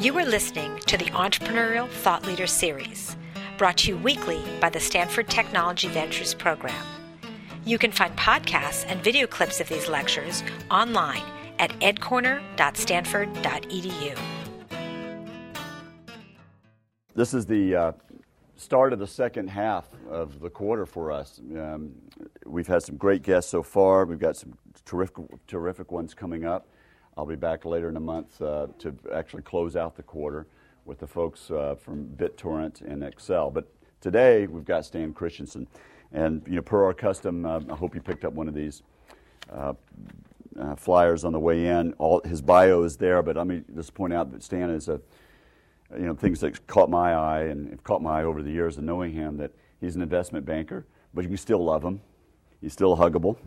You are listening to the Entrepreneurial Thought Leader Series, brought to you weekly by the Stanford Technology Ventures Program. You can find podcasts and video clips of these lectures online at ecorner.stanford.edu. This is the uh, start of the second half of the quarter for us. Um, we've had some great guests so far. We've got some terrific, terrific ones coming up. I'll be back later in the month uh, to actually close out the quarter with the folks uh, from BitTorrent and Accel. But today we've got Stan Christensen, and you know, per our custom, uh, I hope you picked up one of these uh, uh, flyers on the way in. All his bio is there, but let me just point out that Stan is a you know things that caught my eye and have caught my eye over the years of knowing him that he's an investment banker, but you can still love him. He's still huggable.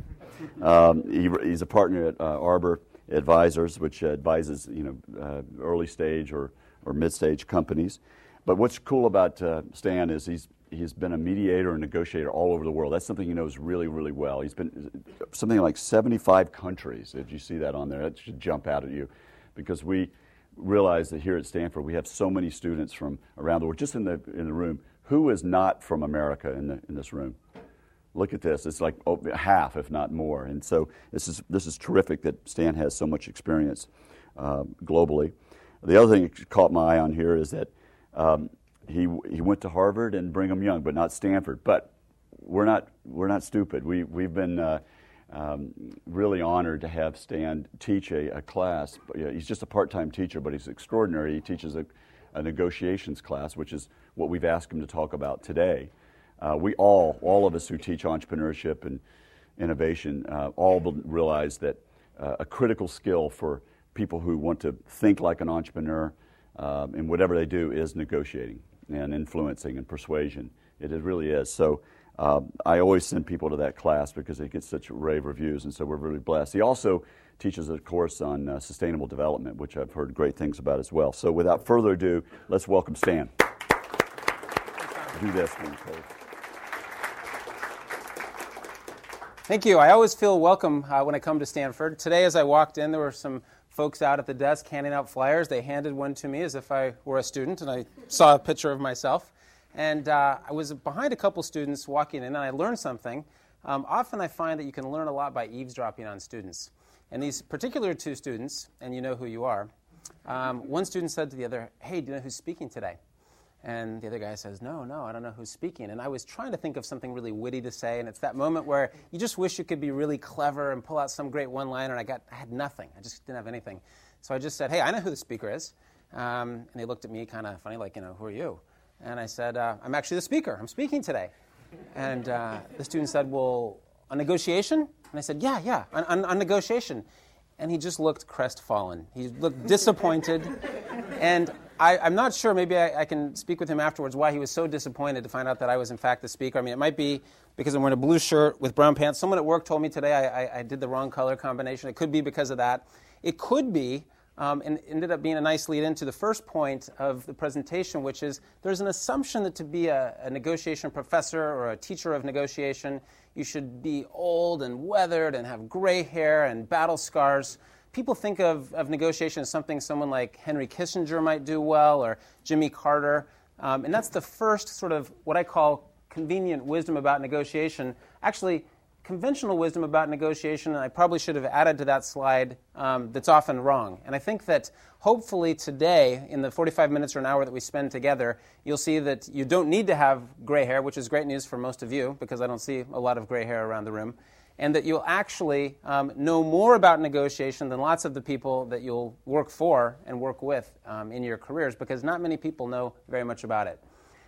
Um, he, he's a partner at uh, Arbor Advisors, which advises you know uh, early stage or, or mid stage companies. But what's cool about uh, Stan is he's he's been a mediator and negotiator all over the world. That's something he knows really really well. He's been something like 75 countries. If you see that on there, that should jump out at you, because we realize that here at Stanford we have so many students from around the world. Just in the in the room, who is not from America in the in this room? Look at this. It's like oh, half, if not more. And so this is, this is terrific that Stan has so much experience uh, globally. The other thing that caught my eye on here is that um, he, he went to Harvard and Brigham Young, but not Stanford. But we're not, we're not stupid. We, we've been uh, um, really honored to have Stan teach a, a class. He's just a part time teacher, but he's extraordinary. He teaches a, a negotiations class, which is what we've asked him to talk about today. Uh, we all, all of us who teach entrepreneurship and innovation, uh, all realize that uh, a critical skill for people who want to think like an entrepreneur um, in whatever they do is negotiating and influencing and persuasion. It, really is. So um, I always send people to that class because it gets such rave reviews, and so we're really blessed. He also teaches a course on uh, sustainable development, which I've heard great things about as well. So without further ado, let's welcome Stan. Do this, please. Thank you. I always feel welcome uh, when I come to Stanford. Today, as I walked in, there were some folks out at the desk handing out flyers. They handed one to me as if I were a student, and I saw a picture of myself. And uh, I was behind a couple students walking in, and I learned something. Um, often I find that you can learn a lot by eavesdropping on students. And these particular two students, and you know who you are, um, one student said to the other, Hey, do you know who's speaking today? And the other guy says, No, no, I don't know who's speaking. And I was trying to think of something really witty to say, and it's that moment where you just wish you could be really clever and pull out some great one liner, and I, got, I had nothing. I just didn't have anything. So I just said, Hey, I know who the speaker is. Um, and they looked at me kind of funny, like, you know, who are you? And I said, uh, I'm actually the speaker. I'm speaking today. And uh, the student said, Well, a negotiation? And I said, Yeah, yeah, on, negotiation. And he just looked crestfallen. He looked disappointed. and I, am not sure, maybe I, I, can speak with him afterwards, why he was so disappointed to find out that I was, in fact, the speaker. I mean, it might be because I'm wearing a blue shirt with brown pants. Someone at work told me today I, I, I did the wrong color combination. It could be because of that. It could be, um, and ended up being a nice lead into the first point of the presentation, which is there's an assumption that to be a, a negotiation professor or a teacher of negotiation, you should be old and weathered and have gray hair and battle scars people think of, of negotiation as something someone like Henry Kissinger might do well or Jimmy Carter. Um, and that's the first sort of what I call convenient wisdom about negotiation. Actually, conventional wisdom about negotiation, and I probably should have added to that slide, um, that's often wrong. And I think that hopefully today, in the 45 minutes or an hour that we spend together, you'll see that you don't need to have gray hair, which is great news for most of you, because I don't see a lot of gray hair around the room and that you'll actually um, know more about negotiation than lots of the people that you'll work for and work with um, in your careers because not many people know very much about it.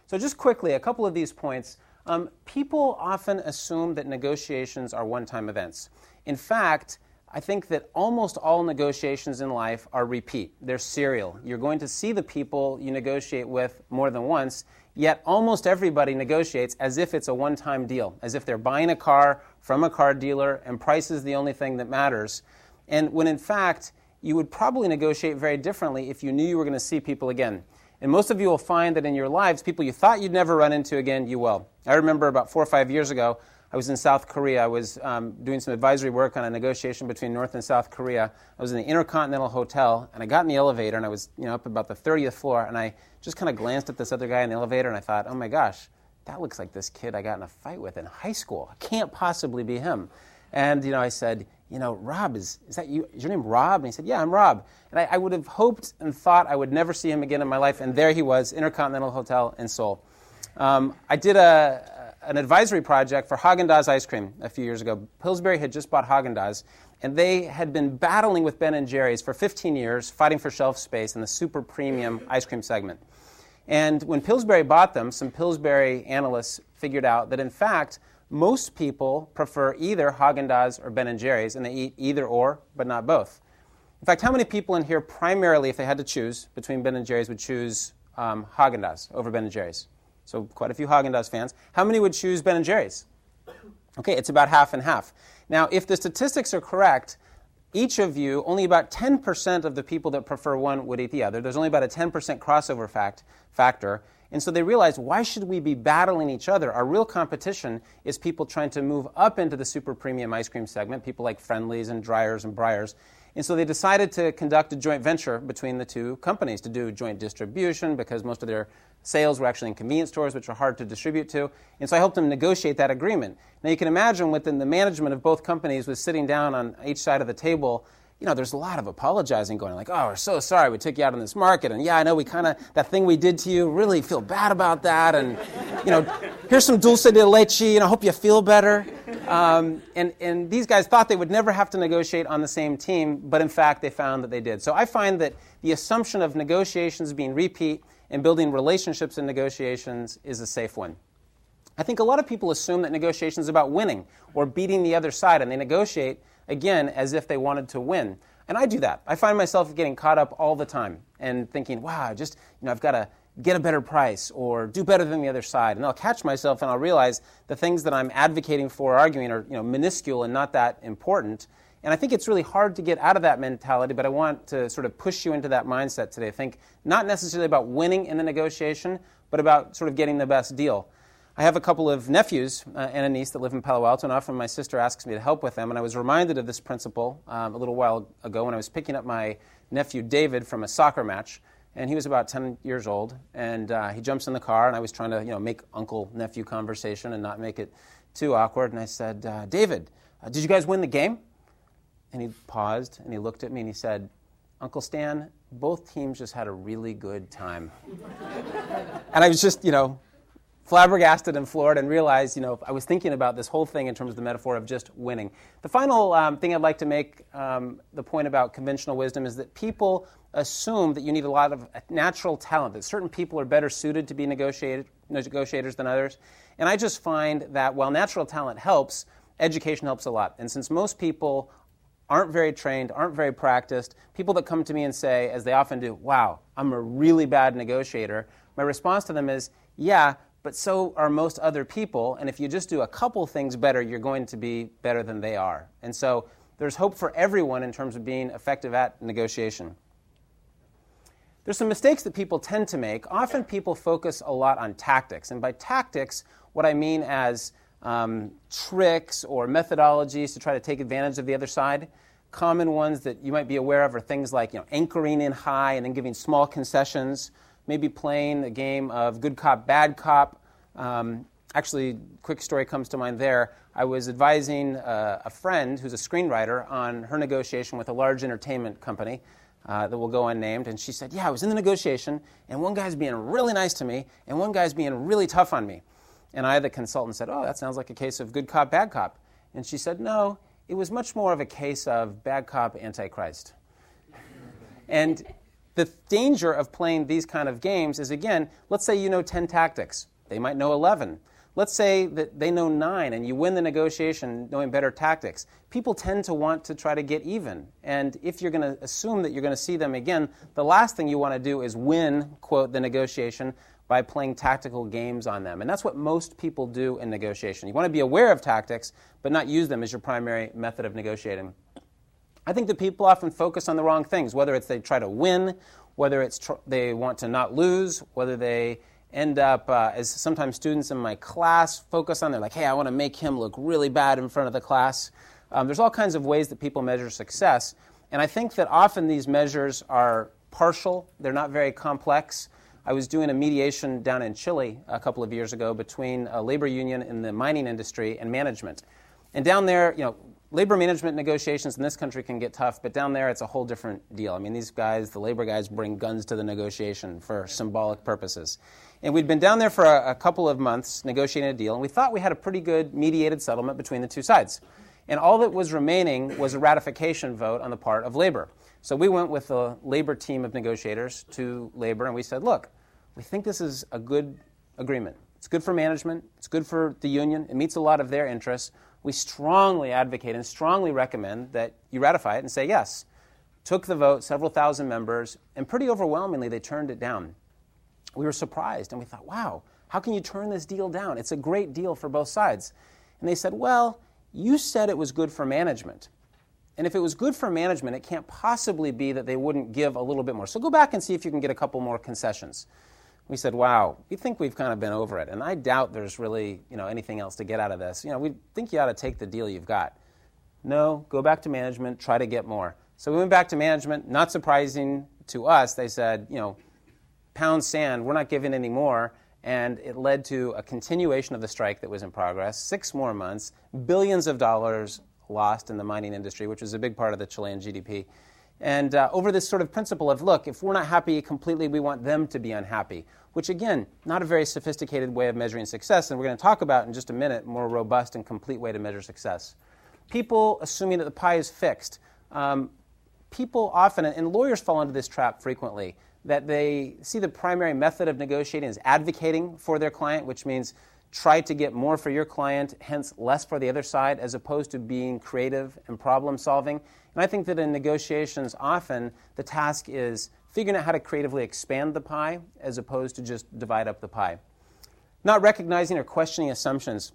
So, just quickly, a couple of these points. Um, people often assume that negotiations are one time events. In fact, I think that almost all negotiations in life are repeat. They're serial. You're going to see the people you negotiate with more than once, yet almost everybody negotiates as if it's a one time deal, as if they're buying a car from a car dealer and price is the only thing that matters. And when in fact, you would probably negotiate very differently if you knew you were going to see people again. And most of you will find that in your lives, people you thought you'd never run into again, you will. I remember about four or five years ago, I was in South Korea. I was um, doing some advisory work on a negotiation between North and South Korea. I was in the Intercontinental Hotel, and I got in the elevator, and I was you know, up about the 30th floor, and I just kind of glanced at this other guy in the elevator, and I thought, oh my gosh, that looks like this kid I got in a fight with in high school. It can't possibly be him. And you know, I said, you know, Rob, is, is that you? Is your name Rob? And he said, yeah, I'm Rob. And I, I would have hoped and thought I would never see him again in my life. And there he was, Intercontinental Hotel in Seoul. Um, I did a, an advisory project for Haagen-Dazs ice cream a few years ago. Pillsbury had just bought Haagen-Dazs, and they had been battling with Ben and Jerry's for 15 years, fighting for shelf space in the super premium ice cream segment. And when Pillsbury bought them, some Pillsbury analysts figured out that in fact most people prefer either Haagen-Dazs or Ben & Jerry's, and they eat either or, but not both. In fact, how many people in here primarily, if they had to choose between Ben & Jerry's, would choose um, Haagen-Dazs over Ben & Jerry's? So quite a few Haagen-Dazs fans. How many would choose Ben & Jerry's? Okay, it's about half and half. Now, if the statistics are correct, each of you, only about 10% of the people that prefer one would eat the other. There's only about a 10% crossover fact, factor. And so they realized why should we be battling each other? Our real competition is people trying to move up into the super premium ice cream segment, people like Friendly's and Dreyer's and Breyers. And so they decided to conduct a joint venture between the two companies to do joint distribution because most of their sales were actually in convenience stores, which are hard to distribute to. And so I helped them negotiate that agreement. Now you can imagine within the management of both companies was sitting down on each side of the table you know, there's a lot of apologizing going on. Like, oh, we're so sorry we took you out in this market. And yeah, I know we kind of, that thing we did to you, really feel bad about that. And, you know, here's some dulce de leche, and I hope you feel better. Um, and, and these guys thought they would never have to negotiate on the same team, but in fact, they found that they did. So I find that the assumption of negotiations being repeat and building relationships in negotiations is a safe one. I think a lot of people assume that negotiations is about winning or beating the other side, and they negotiate again, as if they wanted to win. And I do that. I find myself getting caught up all the time and thinking, wow, just, you know, I've got to get a better price or do better than the other side. And I'll catch myself and I'll realize the things that I'm advocating for or arguing are, you know, minuscule and not that important. And I think it's really hard to get out of that mentality, but I want to sort of push you into that mindset today. Think not necessarily about winning in the negotiation, but about sort of getting the best deal. I have a couple of nephews uh, and a niece that live in Palo Alto, and often my sister asks me to help with them. And I was reminded of this principle um, a little while ago when I was picking up my nephew David from a soccer match. And he was about 10 years old, and uh, he jumps in the car, and I was trying to, you know, make uncle nephew conversation and not make it too awkward. And I said, uh, David, uh, did you guys win the game? And he paused and he looked at me and he said, Uncle Stan, both teams just had a really good time. and I was just, you know, flabbergasted and floored and realized, you know, I was thinking about this whole thing in terms of the metaphor of just winning. The final um, thing I'd like to make um, the point about conventional wisdom is that people assume that you need a lot of natural talent, that certain people are better suited to be negotiators than others. And I just find that while natural talent helps, education helps a lot. And since most people aren't very trained, aren't very practiced, people that come to me and say, as they often do, wow, I'm a really bad negotiator, my response to them is, yeah, but so are most other people. And if you just do a couple things better, you're going to be better than they are. And so there's hope for everyone in terms of being effective at negotiation. There's some mistakes that people tend to make. Often people focus a lot on tactics. And by tactics, what I mean as um, tricks or methodologies to try to take advantage of the other side. Common ones that you might be aware of are things like you know, anchoring in high and then giving small concessions maybe playing a game of good cop, bad cop. Um, actually, quick story comes to mind there. I was advising uh, a friend who's a screenwriter on her negotiation with a large entertainment company. Uh, that will go unnamed. And she said, Yeah, I was in the negotiation, and one guy's being really nice to me, and one guy's being really tough on me. And I, the consultant, said, Oh, that sounds like a case of good cop, bad cop. And she said, No, it was much more of a case of bad cop, antichrist. and the danger of playing these kind of games is again, let's say you know 10 tactics, they might know 11. Let's say that they know nine and you win the negotiation knowing better tactics. People tend to want to try to get even. And if you're going to assume that you're going to see them again, the last thing you want to do is win, quote, the negotiation by playing tactical games on them. And that's what most people do in negotiation. You want to be aware of tactics, but not use them as your primary method of negotiating. I think that people often focus on the wrong things, whether it's they try to win, whether it's tr- they want to not lose, whether they end up, uh, as sometimes students in my class focus on, they're like, hey, I want to make him look really bad in front of the class. Um, there's all kinds of ways that people measure success. And I think that often these measures are partial, they're not very complex. I was doing a mediation down in Chile a couple of years ago between a labor union in the mining industry and management. And down there, you know, labor management negotiations in this country can get tough, but down there it's a whole different deal. I mean, these guys, the labor guys, bring guns to the negotiation for symbolic purposes. And we'd been down there for a, a couple of months negotiating a deal, and we thought we had a pretty good mediated settlement between the two sides. And all that was remaining was a ratification vote on the part of labor. So we went with a labor team of negotiators to labor, and we said, look, we think this is a good agreement. It's good for management, it's good for the union, it meets a lot of their interests we strongly advocate and strongly recommend that you ratify it and say yes. Took the vote, several thousand members, and pretty overwhelmingly they turned it down. We were surprised and we thought, wow, how can you turn this deal down? It's a great deal for both sides. And they said, well, you said it was good for management. And if it was good for management, it can't possibly be that they wouldn't give a little bit more. So go back and see if you can get a couple more concessions we said, wow, we think we've kind of been over it. And I doubt there's really you know, anything else to get out of this. You know, we think you ought to take the deal you've got. No, go back to management, try to get more. So we went back to management. Not surprising to us, they said, you know, pound sand, we're not giving any more. And it led to a continuation of the strike that was in progress, six more months, billions of dollars lost in the mining industry, which was a big part of the Chilean GDP. And uh, over this sort of principle of, look, if we're not happy completely, we want them to be unhappy, which again, not a very sophisticated way of measuring success, and we're going to talk about in just a minute more robust and complete way to measure success. People assuming that the pie is fixed. Um, people often, and lawyers fall into this trap frequently, that they see the primary method of negotiating as advocating for their client, which means try to get more for your client, hence less for the other side, as opposed to being creative and problem solving. And I think that in negotiations, often the task is figuring out how to creatively expand the pie as opposed to just divide up the pie. Not recognizing or questioning assumptions.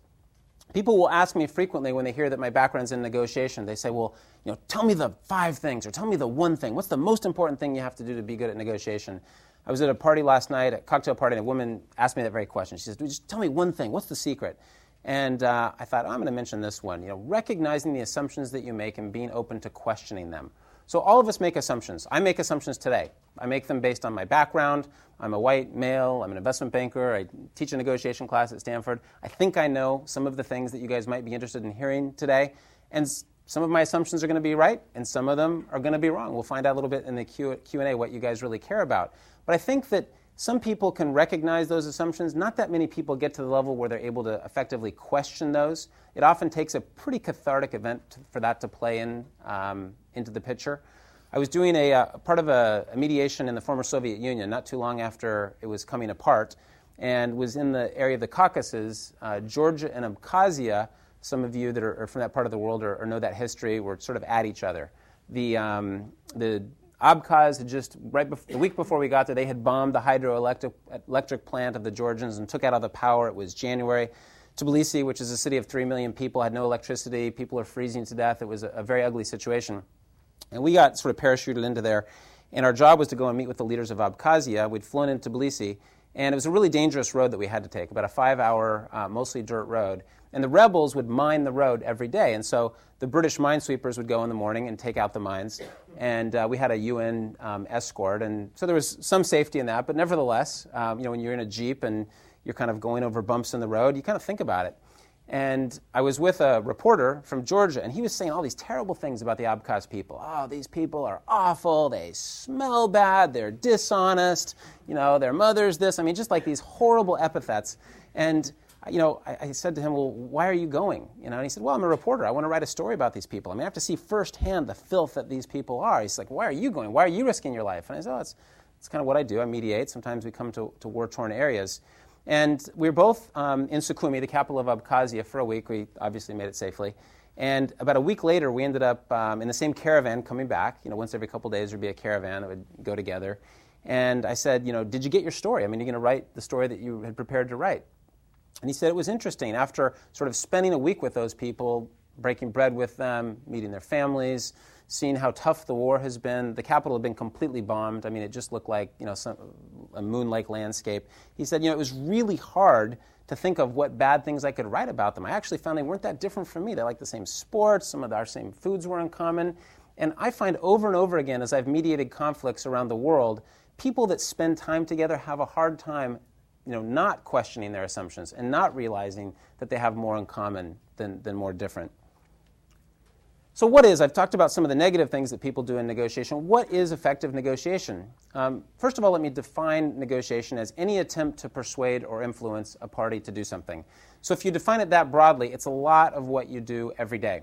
People will ask me frequently when they hear that my background's in negotiation, they say, Well, you know, tell me the five things or tell me the one thing. What's the most important thing you have to do to be good at negotiation? I was at a party last night, a cocktail party, and a woman asked me that very question. She says, Just tell me one thing. What's the secret? And uh, I thought, oh, I'm going to mention this one. You know, recognizing the assumptions that you make and being open to questioning them. So all of us make assumptions. I make assumptions today. I make them based on my background. I'm a white male. I'm an investment banker. I teach a negotiation class at Stanford. I think I know some of the things that you guys might be interested in hearing today. And some of my assumptions are going to be right, and some of them are going to be wrong. We'll find out a little bit in the Q&A what you guys really care about. But I think that some people can recognize those assumptions. Not that many people get to the level where they're able to effectively question those. It often takes a pretty cathartic event to, for that to play in um, into the picture. I was doing a, uh, part of a, a, mediation in the former Soviet Union not too long after it was coming apart, and was in the area of the Caucasus, uh, Georgia and Abkhazia. Some of you that are, are from that part of the world or, or, know that history were sort of at each other. The, um, the Abkhaz had just, right bef- the week before we got there, they had bombed the hydroelectric electric plant of the Georgians and took out all the power. It was January. Tbilisi, which is a city of 3 million people, had no electricity. People are freezing to death. It was a, a very ugly situation. And we got sort of parachuted into there. And our job was to go and meet with the leaders of Abkhazia. We'd flown into Tbilisi. And it was a really dangerous road that we had to take, about a five hour, uh, mostly dirt road. And the rebels would mine the road every day. And so the British minesweepers would go in the morning and take out the mines. And uh, we had a UN um, escort. And so there was some safety in that. But nevertheless, um, you know, when you're in a Jeep and you're kind of going over bumps in the road, you kind of think about it. And I was with a reporter from Georgia, and he was saying all these terrible things about the Abkhaz people. Oh, these people are awful. They smell bad. They're dishonest. You know, their mother's this. I mean, just like these horrible epithets. And you know, I, I, said to him, "Well, why are you going?" You know, and he said, "Well, I'm a reporter. I want to write a story about these people. I mean, I have to see firsthand the filth that these people are." He's like, "Why are you going? Why are you risking your life?" And I said, "Oh, it's, it's kind of what I do. I mediate. Sometimes we come to, to war-torn areas." And we were both um, in Sukhumi, the capital of Abkhazia, for a week. We obviously made it safely. And about a week later, we ended up um, in the same caravan coming back. You know, once every couple days, there'd be a caravan that would go together. And I said, you know, did you get your story? I mean, you're going to write the story that you had prepared to write. And he said it was interesting. After sort of spending a week with those people, breaking bread with them, meeting their families, seeing how tough the war has been, the capital had been completely bombed. I mean, it just looked like you know some, a moon-like landscape. He said, you know, it was really hard to think of what bad things I could write about them. I actually found they weren't that different from me. They liked the same sports, some of our same foods were in common. And I find over and over again, as I've mediated conflicts around the world, people that spend time together have a hard time you know, not questioning their assumptions and not realizing that they have more in common than, than more different. So, what is, I've talked about some of the negative things that people do in negotiation. What is effective negotiation? Um, first of all, let me define negotiation as any attempt to persuade or influence a party to do something. So, if you define it that broadly, it's a lot of what you do every day.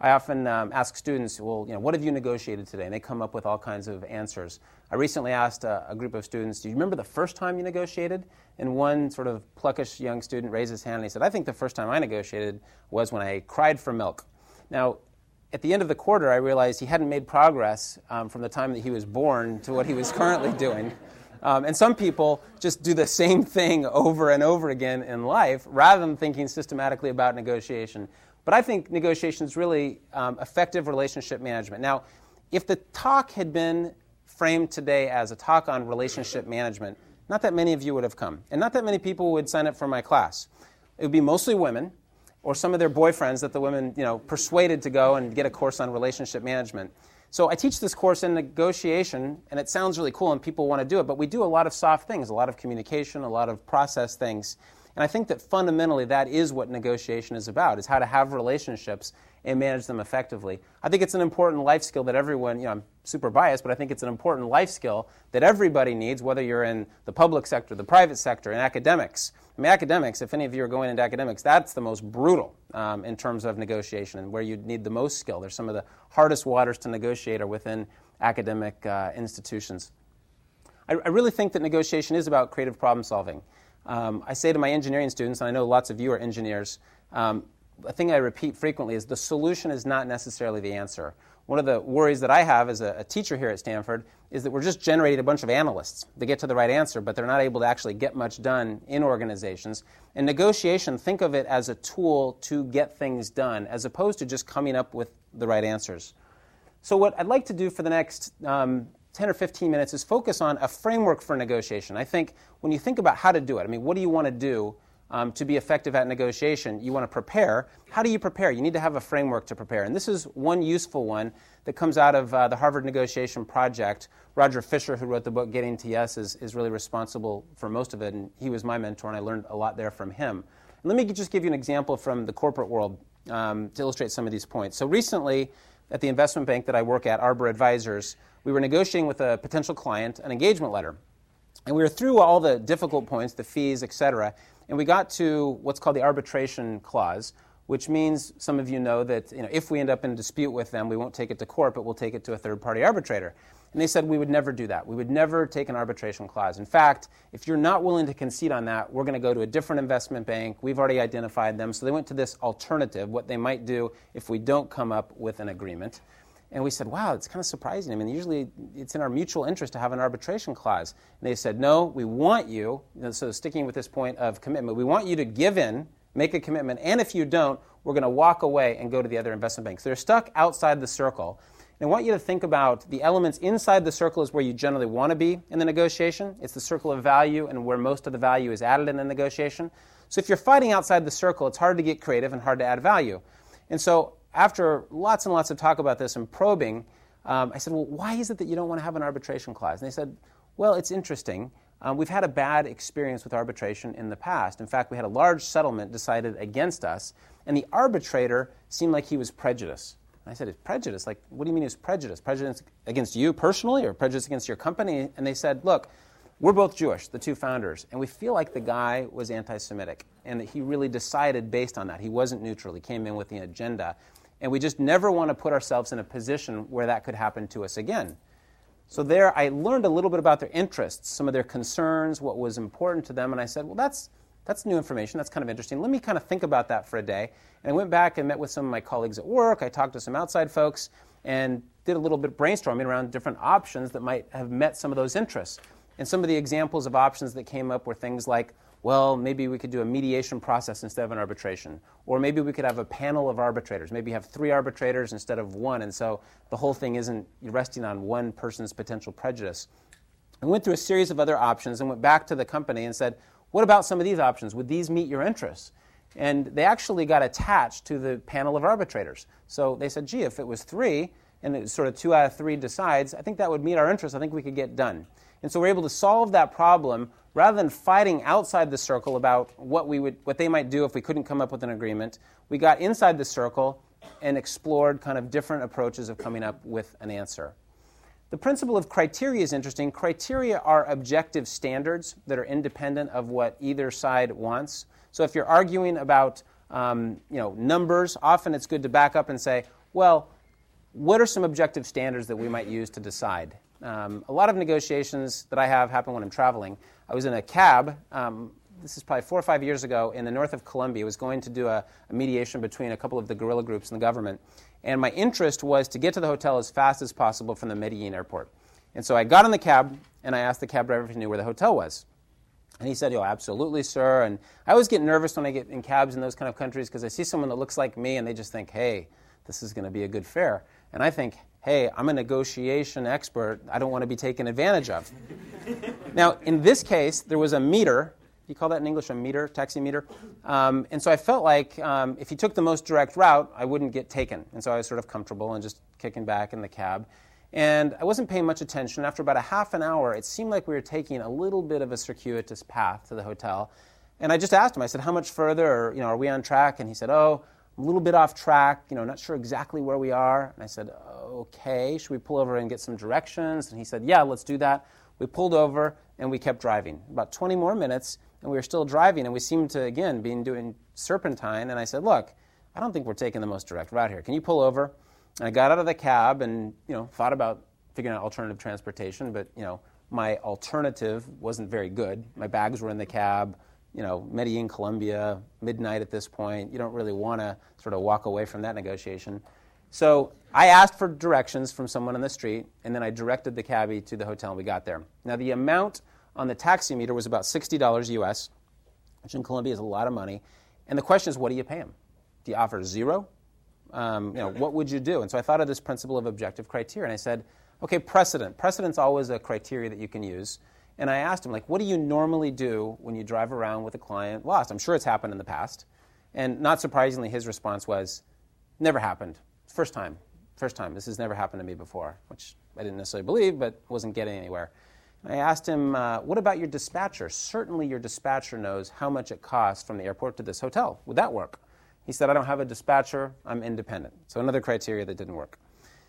I often um, ask students, well, you know, what have you negotiated today? And they come up with all kinds of answers. I recently asked a, a, group of students, do you remember the first time you negotiated? And one sort of pluckish young student raised his hand and he said, I think the first time I negotiated was when I cried for milk. Now, at the end of the quarter, I realized he hadn't made progress um, from the time that he was born to what he was currently doing. Um, and some people just do the same thing over and over again in life rather than thinking systematically about negotiation. But I think negotiation is really um, effective relationship management. Now, if the talk had been framed today as a talk on relationship management, not that many of you would have come, and not that many people would sign up for my class. It would be mostly women, or some of their boyfriends that the women, you know, persuaded to go and get a course on relationship management. So I teach this course in negotiation, and it sounds really cool, and people want to do it. But we do a lot of soft things, a lot of communication, a lot of process things. And I think that fundamentally that is what negotiation is about, is how to have relationships and manage them effectively. I think it's an important life skill that everyone, you know, I'm super biased, but I think it's an important life skill that everybody needs, whether you're in the public sector, the private sector, in academics. I mean, academics, if any of you are going into academics, that's the most brutal um, in terms of negotiation and where you need the most skill. There's some of the hardest waters to negotiate are within academic uh, institutions. I, I really think that negotiation is about creative problem solving. Um, I say to my engineering students, and I know lots of you are engineers, um, a thing I repeat frequently is the solution is not necessarily the answer. One of the worries that I have as a, a, teacher here at Stanford is that we're just generating a bunch of analysts. They get to the right answer, but they're not able to actually get much done in organizations. And negotiation, think of it as a tool to get things done, as opposed to just coming up with the right answers. So, what I'd like to do for the next um, 10 or 15 minutes is focus on a framework for negotiation. I think when you think about how to do it, I mean, what do you want to do um, to be effective at negotiation? You want to prepare. How do you prepare? You need to have a framework to prepare. And this is one useful one that comes out of uh, the Harvard Negotiation Project. Roger Fisher, who wrote the book Getting to Yes, is, is really responsible for most of it, and he was my mentor, and I learned a lot there from him. And let me just give you an example from the corporate world um, to illustrate some of these points. So recently, at the investment bank that I work at, Arbor Advisors, we were negotiating with a potential client an engagement letter. And we were through all the difficult points, the fees, et cetera, and we got to what's called the arbitration clause, which means some of you know that you know, if we end up in dispute with them, we won't take it to court, but we'll take it to a third party arbitrator. And they said we would never do that. We would never take an arbitration clause. In fact, if you're not willing to concede on that, we're going to go to a different investment bank. We've already identified them. So they went to this alternative, what they might do if we don't come up with an agreement. And we said, wow, it's kind of surprising. I mean, usually it's in our mutual interest to have an arbitration clause. And they said, no, we want you, so sticking with this point of commitment, we want you to give in, make a commitment, and if you don't, we're going to walk away and go to the other investment banks. They're stuck outside the circle. And I want you to think about the elements inside the circle is where you generally want to be in the negotiation. It's the circle of value and where most of the value is added in the negotiation. So if you're fighting outside the circle, it's hard to get creative and hard to add value. And so after lots and lots of talk about this and probing, um, I said, Well, why is it that you don't want to have an arbitration clause? And they said, Well, it's interesting. Um, we've had a bad experience with arbitration in the past. In fact, we had a large settlement decided against us, and the arbitrator seemed like he was prejudiced. And I said, It's prejudice? Like, what do you mean it's prejudice? Prejudice against you personally or prejudice against your company? And they said, Look, we're both Jewish, the two founders, and we feel like the guy was anti Semitic and that he really decided based on that. He wasn't neutral, he came in with the agenda. And we just never want to put ourselves in a position where that could happen to us again. So there, I learned a little bit about their interests, some of their concerns, what was important to them, and I said, well, that's, that's new information. That's kind of interesting. Let me kind of think about that for a day. And I went back and met with some of my colleagues at work. I talked to some outside folks and did a little bit of brainstorming around different options that might have met some of those interests. And some of the examples of options that came up were things like well, maybe we could do a mediation process instead of an arbitration. Or maybe we could have a panel of arbitrators. Maybe have three arbitrators instead of one, and so the whole thing isn't resting on one person's potential prejudice. I went through a series of other options and went back to the company and said, What about some of these options? Would these meet your interests? And they actually got attached to the panel of arbitrators. So they said, Gee, if it was three, and it was sort of two out of three decides, I think that would meet our interests. I think we could get done. And so we're able to solve that problem rather than fighting outside the circle about what, we would, what they might do if we couldn't come up with an agreement. We got inside the circle and explored kind of different approaches of coming up with an answer. The principle of criteria is interesting. Criteria are objective standards that are independent of what either side wants. So if you're arguing about um, you know, numbers, often it's good to back up and say, well, what are some objective standards that we might use to decide? Um, a lot of negotiations that I have happen when I'm traveling. I was in a cab, um, this is probably four or five years ago, in the north of Colombia. I was going to do a, a mediation between a couple of the guerrilla groups and the government. And my interest was to get to the hotel as fast as possible from the Medellin airport. And so I got in the cab and I asked the cab driver if he knew where the hotel was. And he said, Oh, absolutely, sir. And I always get nervous when I get in cabs in those kind of countries because I see someone that looks like me and they just think, Hey, this is going to be a good fare. And I think, Hey, I'm a negotiation expert. I don't want to be taken advantage of. now, in this case, there was a meter you call that in English a meter, taxi meter? Um, and so I felt like um, if you took the most direct route, I wouldn't get taken. And so I was sort of comfortable and just kicking back in the cab. And I wasn't paying much attention. After about a half an hour, it seemed like we were taking a little bit of a circuitous path to the hotel. And I just asked him, I said, how much further, or, you know, are we on track? And he said, oh, a little bit off track, you know, not sure exactly where we are. And I said, okay, should we pull over and get some directions? And he said, yeah, let's do that. We pulled over and we kept driving. About 20 more minutes, and we were still driving, and we seemed to, again, be doing serpentine. And I said, Look, I don't think we're taking the most direct route here. Can you pull over? And I got out of the cab and, you know, thought about figuring out alternative transportation, but, you know, my alternative wasn't very good. My bags were in the cab, you know, Medellin, Colombia, midnight at this point. You don't really want to sort of walk away from that negotiation. So I asked for directions from someone on the street, and then I directed the cabbie to the hotel, and we got there. Now, the amount on the taxi meter was about $60 US, which in Colombia is a lot of money. And the question is, what do you pay him? Do you offer zero? Um, you know, what would you do? And so I thought of this principle of objective criteria, and I said, okay, precedent. Precedent's always a criteria that you can use. And I asked him, like, what do you normally do when you drive around with a client lost? I'm sure it's happened in the past. And not surprisingly, his response was, never happened. First time. First time. This has never happened to me before, which I didn't necessarily believe, but wasn't getting anywhere. I asked him, uh, What about your dispatcher? Certainly your dispatcher knows how much it costs from the airport to this hotel. Would that work? He said, I don't have a dispatcher, I'm independent. So another criteria that didn't work.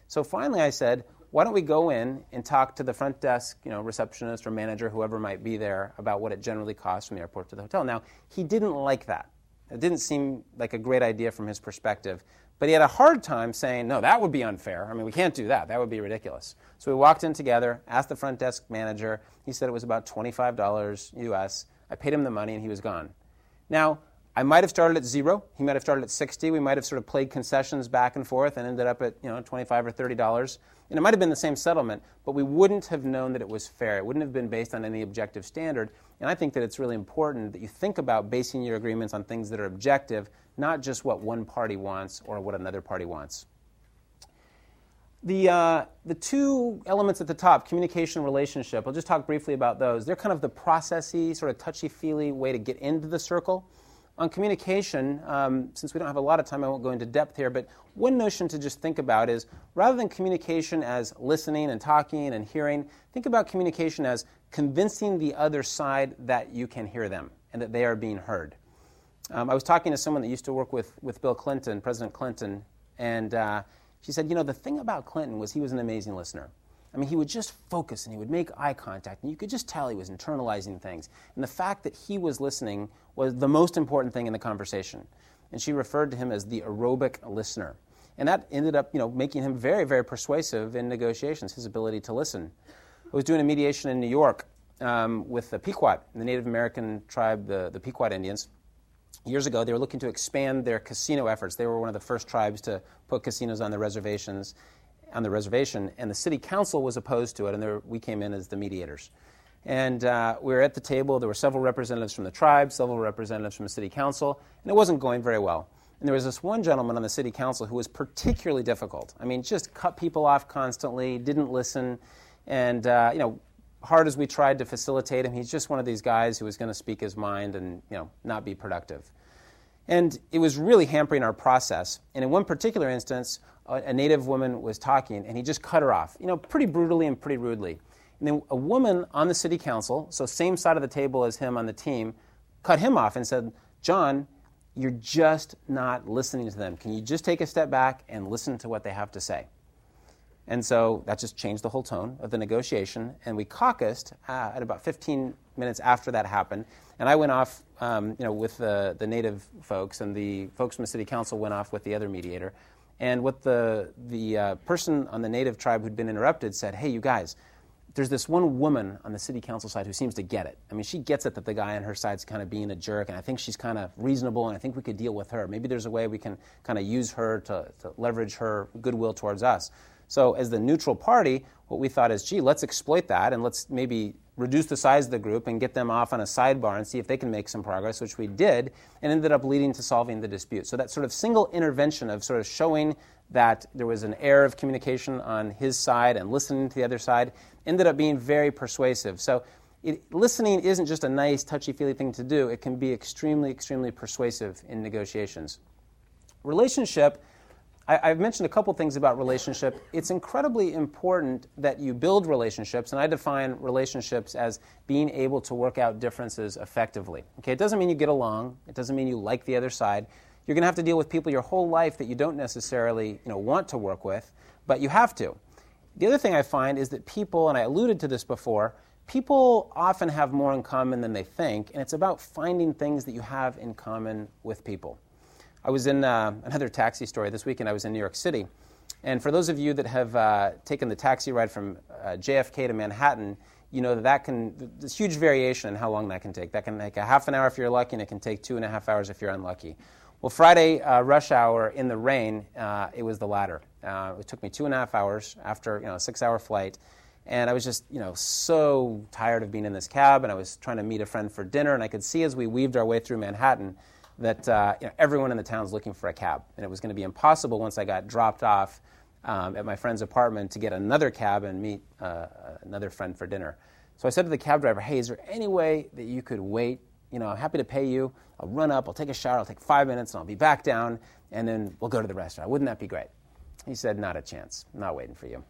So finally I said, why don't we go in and talk to the front desk, you know, receptionist or manager, whoever might be there, about what it generally costs from the airport to the hotel. Now, he didn't like that. It didn't seem like a great idea from his perspective. But he had a hard time saying, no, that would be unfair. I mean, we can't do that. That would be ridiculous. So we walked in together, asked the front desk manager. He said it was about $25 US. I paid him the money and he was gone. Now, I might have started at zero. He might have started at 60. We might have sort of played concessions back and forth and ended up at, you know, 25 or $30. And it might have been the same settlement, but we wouldn't have known that it was fair. It wouldn't have been based on any objective standard. And I think that it's really important that you think about basing your agreements on things that are objective, not just what one party wants or what another party wants. The, uh, the two elements at the top, communication relationship, I'll just talk briefly about those. They're kind of the processy, sort of touchy feely way to get into the circle. On communication, um, since we don't have a lot of time, I won't go into depth here, but one notion to just think about is rather than communication as listening and talking and hearing, think about communication as convincing the other side that you can hear them and that they are being heard. Um, I was talking to someone that used to work with, with Bill Clinton, President Clinton, and uh, she said, You know, the thing about Clinton was he was an amazing listener. I mean, he would just focus and he would make eye contact, and you could just tell he was internalizing things. And the fact that he was listening was the most important thing in the conversation. And she referred to him as the aerobic listener. And that ended up, you know, making him very, very persuasive in negotiations, his ability to listen. I was doing a mediation in New York um, with the Pequot, the Native American tribe, the, the Pequot Indians. Years ago, they were looking to expand their casino efforts. They were one of the first tribes to put casinos on their reservations on the reservation, and the city council was opposed to it, and there, we came in as the mediators. And uh, we were at the table. There were several representatives from the tribe, several representatives from the city council, and it wasn't going very well. And there was this one gentleman on the city council who was particularly difficult. I mean, just cut people off constantly, didn't listen, and uh, you know, hard as we tried to facilitate him, he's just one of these guys who was going to speak his mind and you know, not be productive. And it was really hampering our process. And in one particular instance, a, native woman was talking, and he just cut her off, you know, pretty brutally and pretty rudely. And then a woman on the city council, so same side of the table as him on the team, cut him off and said, John, you're just not listening to them. Can you just take a step back and listen to what they have to say? And so that just changed the whole tone of the negotiation. And we caucused uh, at about 15 minutes after that happened. And I went off, um, you know, with the, the native folks, and the folks from the city council went off with the other mediator. And what the, the uh, person on the native tribe who'd been interrupted said, hey, you guys, there's this one woman on the city council side who seems to get it. I mean, she gets it that the guy on her side's kind of being a jerk, and I think she's kind of reasonable, and I think we could deal with her. Maybe there's a way we can kind of use her to, to leverage her goodwill towards us. So, as the neutral party, what we thought is, gee, let's exploit that and let's maybe reduce the size of the group and get them off on a sidebar and see if they can make some progress, which we did, and ended up leading to solving the dispute. So, that sort of single intervention of sort of showing that there was an air of communication on his side and listening to the other side ended up being very persuasive. So, it, listening isn't just a nice, touchy feely thing to do, it can be extremely, extremely persuasive in negotiations. Relationship I, have mentioned a couple things about relationship. It's incredibly important that you build relationships, and I define relationships as being able to work out differences effectively. Okay, it doesn't mean you get along. It doesn't mean you like the other side. You're going to have to deal with people your whole life that you don't necessarily you know, want to work with, but you have to. The other thing I find is that people, and I alluded to this before, people often have more in common than they think, and it's about finding things that you have in common with people. I was in uh, another taxi story this weekend. I was in New York City. And for those of you that have uh, taken the taxi ride from uh, JFK to Manhattan, you know that, that can, there's huge variation in how long that can take. That can take a half an hour if you're lucky, and it can take two and a half hours if you're unlucky. Well, Friday uh, rush hour in the rain, uh, it was the latter. Uh, it took me two and a half hours after you know, a six hour flight. And I was just, you know, so tired of being in this cab, and I was trying to meet a friend for dinner, and I could see as we weaved our way through Manhattan that uh, you know, everyone in the town was looking for a cab, and it was going to be impossible once I got dropped off um, at my friend's apartment to get another cab and meet uh, another friend for dinner. So I said to the cab driver, "Hey, is there any way that you could wait? You know, I'm happy to pay you. I'll run up, I'll take a shower, I'll take five minutes, and I'll be back down, and then we'll go to the restaurant. Wouldn't that be great?" He said, "Not a chance. I'm not waiting for you."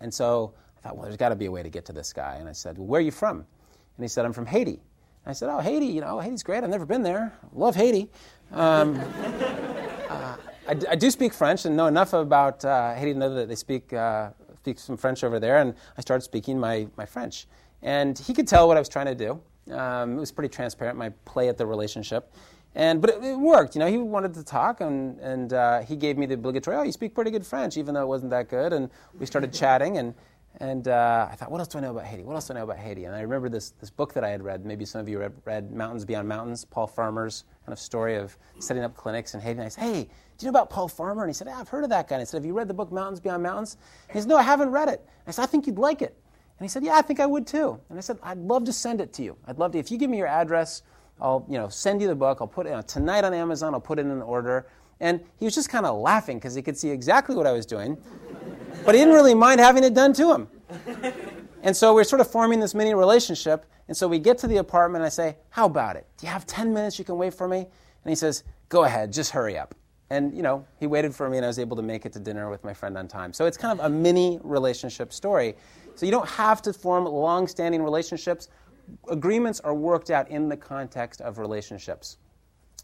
And so I thought, well, there's got to be a way to get to this guy. And I said, well, where are you from? And he said, I'm from Haiti. I said, "Oh, Haiti, you know, Haiti's great. I've never been there. Love Haiti." Um, uh, I, I, do speak French and know enough about uh, Haiti to know that they speak uh, speak some French over there, and I started speaking my, my French. And he could tell what I was trying to do. Um, it was pretty transparent, my play at the relationship. And, but it, it worked. You know, he wanted to talk, and, and uh, he gave me the obligatory, oh, you speak pretty good French, even though it wasn't that good. And we started chatting, and and uh, I thought, what else do I know about Haiti? What else do I know about Haiti? And I remember this, this book that I had read. Maybe some of you read, read Mountains Beyond Mountains, Paul Farmer's kind of story of setting up clinics in Haiti. And I said, hey, do you know about Paul Farmer? And he said, yeah, I've heard of that guy. And I said, have you read the book Mountains Beyond Mountains? And he said, no, I haven't read it. And I said, I think you'd like it. And he said, yeah, I think I would too. And I said, I'd love to send it to you. I'd love to. If you give me your address, I'll you know, send you the book. I'll put it uh, tonight on Amazon. I'll put it in an order. And he was just kind of laughing because he could see exactly what I was doing. But he didn't really mind having it done to him. And so we're sort of forming this mini relationship. And so we get to the apartment, and I say, How about it? Do you have 10 minutes you can wait for me? And he says, Go ahead, just hurry up. And, you know, he waited for me, and I was able to make it to dinner with my friend on time. So it's kind of a mini relationship story. So you don't have to form long standing relationships. Agreements are worked out in the context of relationships.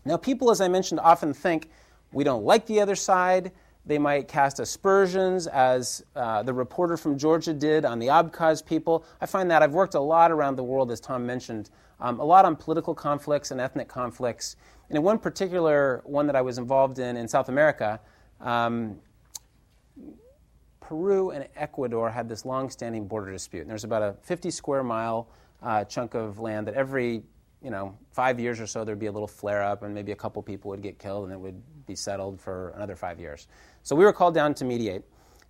Now, people, as I mentioned, often think we don't like the other side. They might cast aspersions, as uh, the reporter from Georgia did on the Abkhaz people. I find that I've worked a lot around the world, as Tom mentioned, um, a lot on political conflicts and ethnic conflicts. And in one particular one that I was involved in in South America, um, Peru and Ecuador had this long standing border dispute. And there's about a 50 square mile uh, chunk of land that every you know, five years or so, there'd be a little flare up, and maybe a couple people would get killed, and it would be settled for another five years. So we were called down to mediate.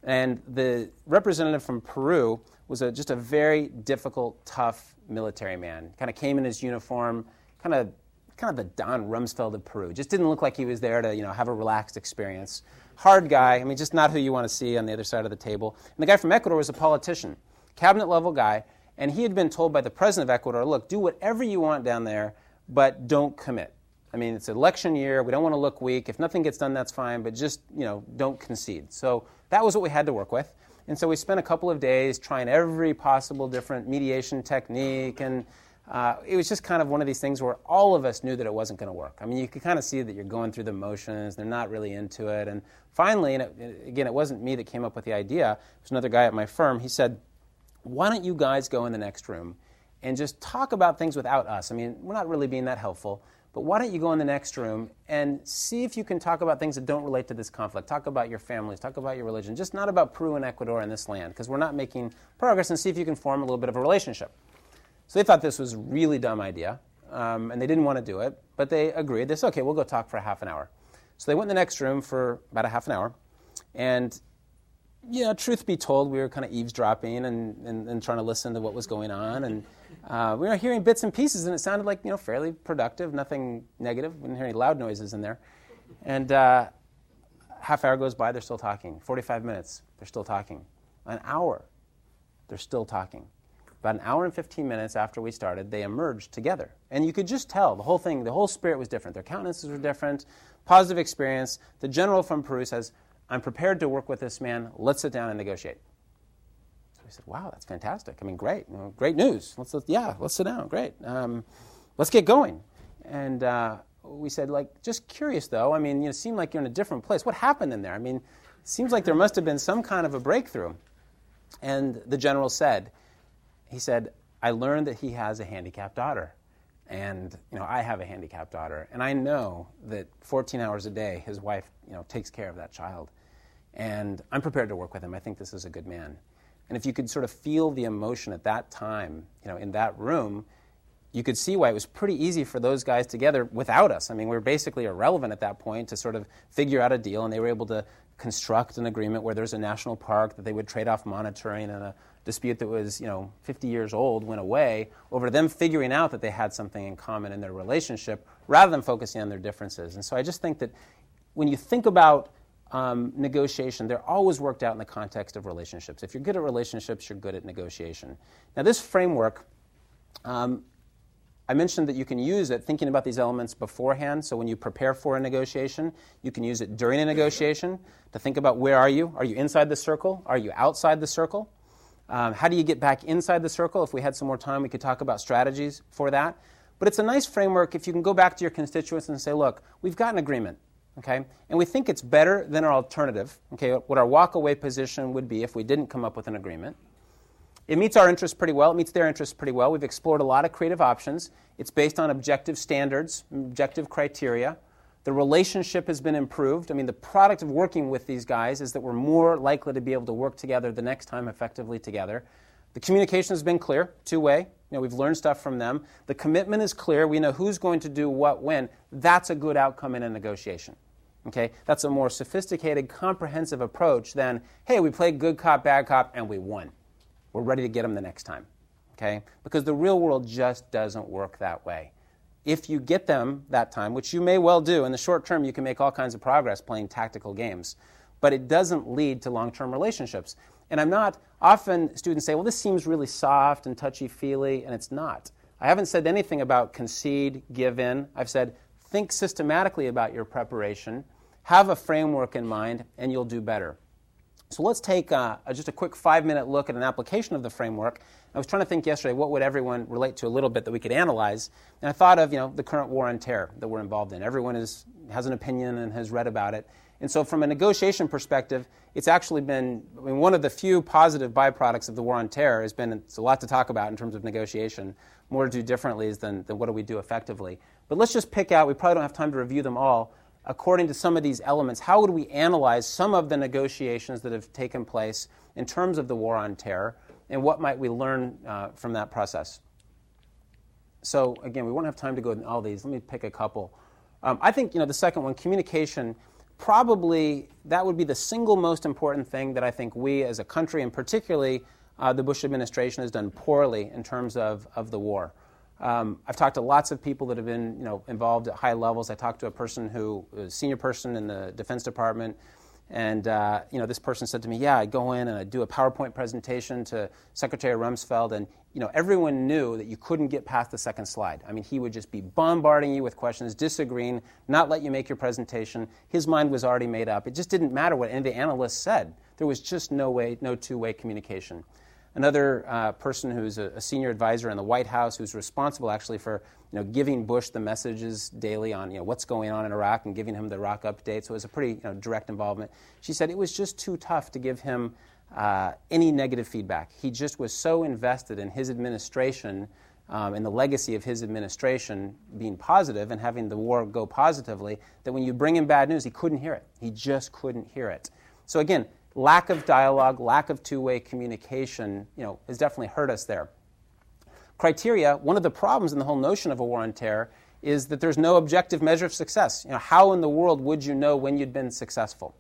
And the representative from Peru was a, just a very difficult, tough military man. Kind of came in his uniform, kind of, kind of the Don Rumsfeld of Peru. Just didn't look like he was there to, you know, have a relaxed experience. Hard guy. I mean, just not who you want to see on the other side of the table. And the guy from Ecuador was a politician, cabinet level guy, And he had been told by the president of Ecuador, look, do whatever you want down there, but don't commit. I mean, it's election year. We don't want to look weak. If nothing gets done, that's fine, but just, you know, don't concede. So that was what we had to work with. And so we spent a couple of days trying every possible different mediation technique. And uh, it was just kind of one of these things where all of us knew that it wasn't going to work. I mean, you could kind of see that you're going through the motions, they're not really into it. And finally, and it, again, it wasn't me that came up with the idea, it was another guy at my firm. He said, Why don't you guys go in the next room and just talk about things without us? I mean, we're not really being that helpful. But why don't you go in the next room and see if you can talk about things that don't relate to this conflict? Talk about your families, talk about your religion, just not about Peru and Ecuador and this land, because we're not making progress, and see if you can form a little bit of a relationship. So they thought this was really dumb idea, um, and they didn't want to do it, but they agreed. They said, okay, we'll go talk for a half an hour. So they went in the next room for about a half an hour, and know, truth be told, we were kind of eavesdropping and, and, and trying to listen to what was going on. And uh, we were hearing bits and pieces, and it sounded like, you know, fairly productive, nothing negative. We didn't hear any loud noises in there. And uh, half hour goes by, they're still talking. 45 minutes, they're still talking. An hour, they're still talking. About an hour and 15 minutes after we started, they emerged together. And you could just tell the whole thing, the whole spirit was different. Their countenances were different, positive experience. The general from Peru says, I'm prepared to work with this man. Let's sit down and negotiate. So we said, wow, that's fantastic. I mean, great. You know, great news. Let's, let, yeah, let's sit down. Great. Um, let's get going. And uh, we said, like, just curious though. I mean, you know, it seemed like you're in a different place. What happened in there? I mean, it seems like there must have been some kind of a breakthrough. And the general said, he said, I learned that he has a handicapped daughter. And you know, I have a handicapped daughter, and I know that 14 hours a day, his wife, you know, takes care of that child. And I'm prepared to work with him. I think this is a good man. And if you could sort of feel the emotion at that time, you know, in that room, you could see why it was pretty easy for those guys together without us. I mean, we were basically irrelevant at that point to sort of figure out a deal, and they were able to construct an agreement where there's a national park that they would trade off monitoring and a dispute that was, you know, 50 years old went away over them figuring out that they had something in common in their relationship rather than focusing on their differences. And so I just think that when you think about um, negotiation, they're always worked out in the context of relationships. If you're good at relationships, you're good at negotiation. Now, this framework, um, I mentioned that you can use it thinking about these elements beforehand. So when you prepare for a negotiation, you can use it during a negotiation to think about where are you? Are you inside the circle? Are you outside the circle? Um, how do you get back inside the circle? If we had some more time, we could talk about strategies for that. But it's a nice framework if you can go back to your constituents and say, look, we've got an agreement okay? And we think it's better than our alternative, okay? What our walkaway position would be if we didn't come up with an agreement. It meets our interests pretty well. It meets their interests pretty well. We've explored a lot of creative options. It's based on objective standards, objective criteria. The relationship has been improved. I mean, the product of working with these guys is that we're more likely to be able to work together the next time effectively together. The communication has been clear, two way. You know, we've learned stuff from them. The commitment is clear. We know who's going to do what when. That's a good outcome in a negotiation. Okay? That's a more sophisticated, comprehensive approach than, hey, we played good cop, bad cop, and we won. We're ready to get them the next time. Okay? Because the real world just doesn't work that way. If you get them that time, which you may well do, in the short term, you can make all kinds of progress playing tactical games, but it doesn't lead to long term relationships. And I'm not, often students say, well, this seems really soft and touchy feely, and it's not. I haven't said anything about concede, give in. I've said, think systematically about your preparation, have a framework in mind, and you'll do better. So let's take uh, just a quick five minute look at an application of the framework. I was trying to think yesterday what would everyone relate to a little bit that we could analyze. And I thought of you know, the current war on terror that we're involved in. Everyone is, has an opinion and has read about it. And so, from a negotiation perspective, it's actually been I mean, one of the few positive byproducts of the war on terror has been it's a lot to talk about in terms of negotiation. More to do differently than, than what do we do effectively. But let's just pick out, we probably don't have time to review them all. According to some of these elements, how would we analyze some of the negotiations that have taken place in terms of the war on terror, and what might we learn uh, from that process? So, again, we won't have time to go into all these. Let me pick a couple. Um, I think you know the second one, communication probably that would be the single most important thing that I think we as a country, and particularly uh, the Bush administration, has done poorly in terms of, of the war. Um, I've talked to lots of people that have been you know, involved at high levels. I talked to a person who, a senior person in the Defense Department, And uh, you know, this person said to me, "Yeah, I'd go in and I'd do a PowerPoint presentation to Secretary Rumsfeld, and you know, everyone knew that you couldn't get past the second slide. I mean, he would just be bombarding you with questions, disagreeing, not let you make your presentation. His mind was already made up. It just didn't matter what any of the analysts said. There was just no way, no two-way communication." Another uh, person who's a, a, senior advisor in the White House, who's responsible actually for you know, giving Bush the messages daily on you know, what's going on in Iraq and giving him the Iraq update. So it was a pretty you know, direct involvement. She said it was just too tough to give him uh, any negative feedback. He just was so invested in his administration um, and the legacy of his administration being positive and having the war go positively that when you bring him bad news, he couldn't hear it. He just couldn't hear it. So again, lack of dialogue, lack of two-way communication, you know, has definitely hurt us there. Criteria, one of the problems in the whole notion of a war on terror is that there's no objective measure of success. You know, how in the world would you know when you'd been successful?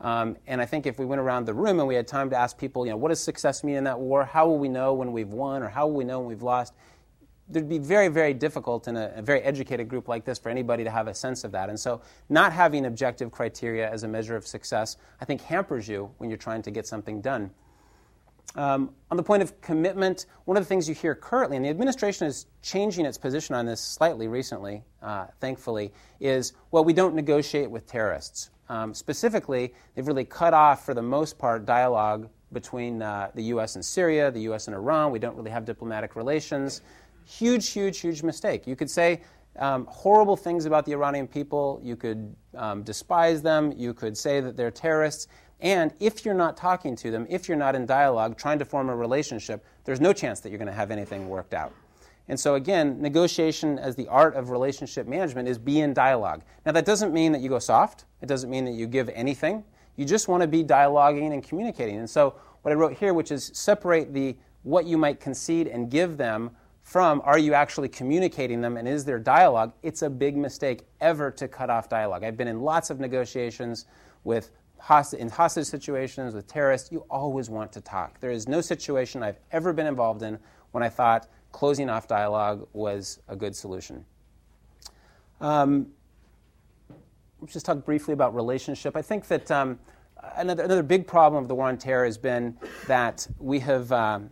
Um, and I think if we went around the room and we had time to ask people, you know, what does success mean in that war? How will we know when we've won or how will we know when we've lost? It'd be very, very difficult in a, a, very educated group like this for anybody to have a sense of that. And so, not having objective criteria as a measure of success, I think, hampers you when you're trying to get something done. Um, on the point of commitment, one of the things you hear currently, and the administration is changing its position on this slightly recently, uh, thankfully, is well, we don't negotiate with terrorists. Um, specifically, they've really cut off, for the most part, dialogue between uh, the U.S. and Syria, the U.S. and Iran. We don't really have diplomatic relations. Huge, huge, huge mistake. You could say um, horrible things about the Iranian people. You could um, despise them. You could say that they're terrorists. And if you're not talking to them, if you're not in dialogue, trying to form a relationship, there's no chance that you're going to have anything worked out. And so, again, negotiation as the art of relationship management is be in dialogue. Now, that doesn't mean that you go soft, it doesn't mean that you give anything. You just want to be dialoguing and communicating. And so, what I wrote here, which is separate the what you might concede and give them from are you actually communicating them and is there dialogue, it's a big mistake ever to cut off dialogue. I've been in lots of negotiations with host- in hostage situations with terrorists. You always want to talk. There is no situation I've ever been involved in when I thought closing off dialogue was a good solution. Um, let's just talk briefly about relationship. I think that um, another, another big problem of the war on terror has been that we have. Um,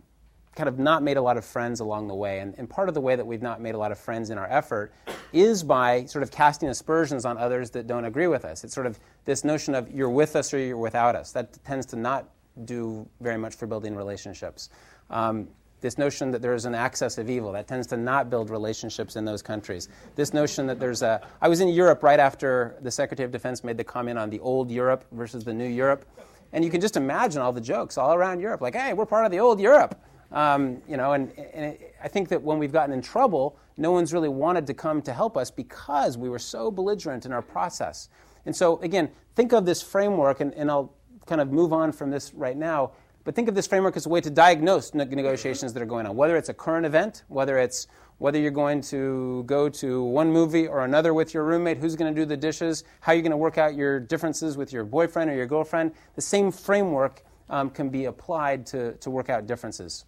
kind of not made a lot of friends along the way. And, and, part of the way that we've not made a lot of friends in our effort is by sort of casting aspersions on others that don't agree with us. It's sort of this notion of you're with us or you're without us. That tends to not do very much for building relationships. Um, this notion that there is an axis of evil that tends to not build relationships in those countries. This notion that there's a. I was in Europe right after the Secretary of Defense made the comment on the old Europe versus the new Europe. And you can just imagine all the jokes all around Europe, like, hey, we're part of the old Europe. Um, you know, and, and it, I think that when we've gotten in trouble, no one's really wanted to come to help us because we were so belligerent in our process. And so, again, think of this framework, and, and I'll kind of move on from this right now, but think of this framework as a way to diagnose negotiations that are going on, whether it's a current event, whether it's whether you're going to go to one movie or another with your roommate, who's going to do the dishes, how you're going to work out your differences with your boyfriend or your girlfriend. The same framework um, can be applied to, to work out differences.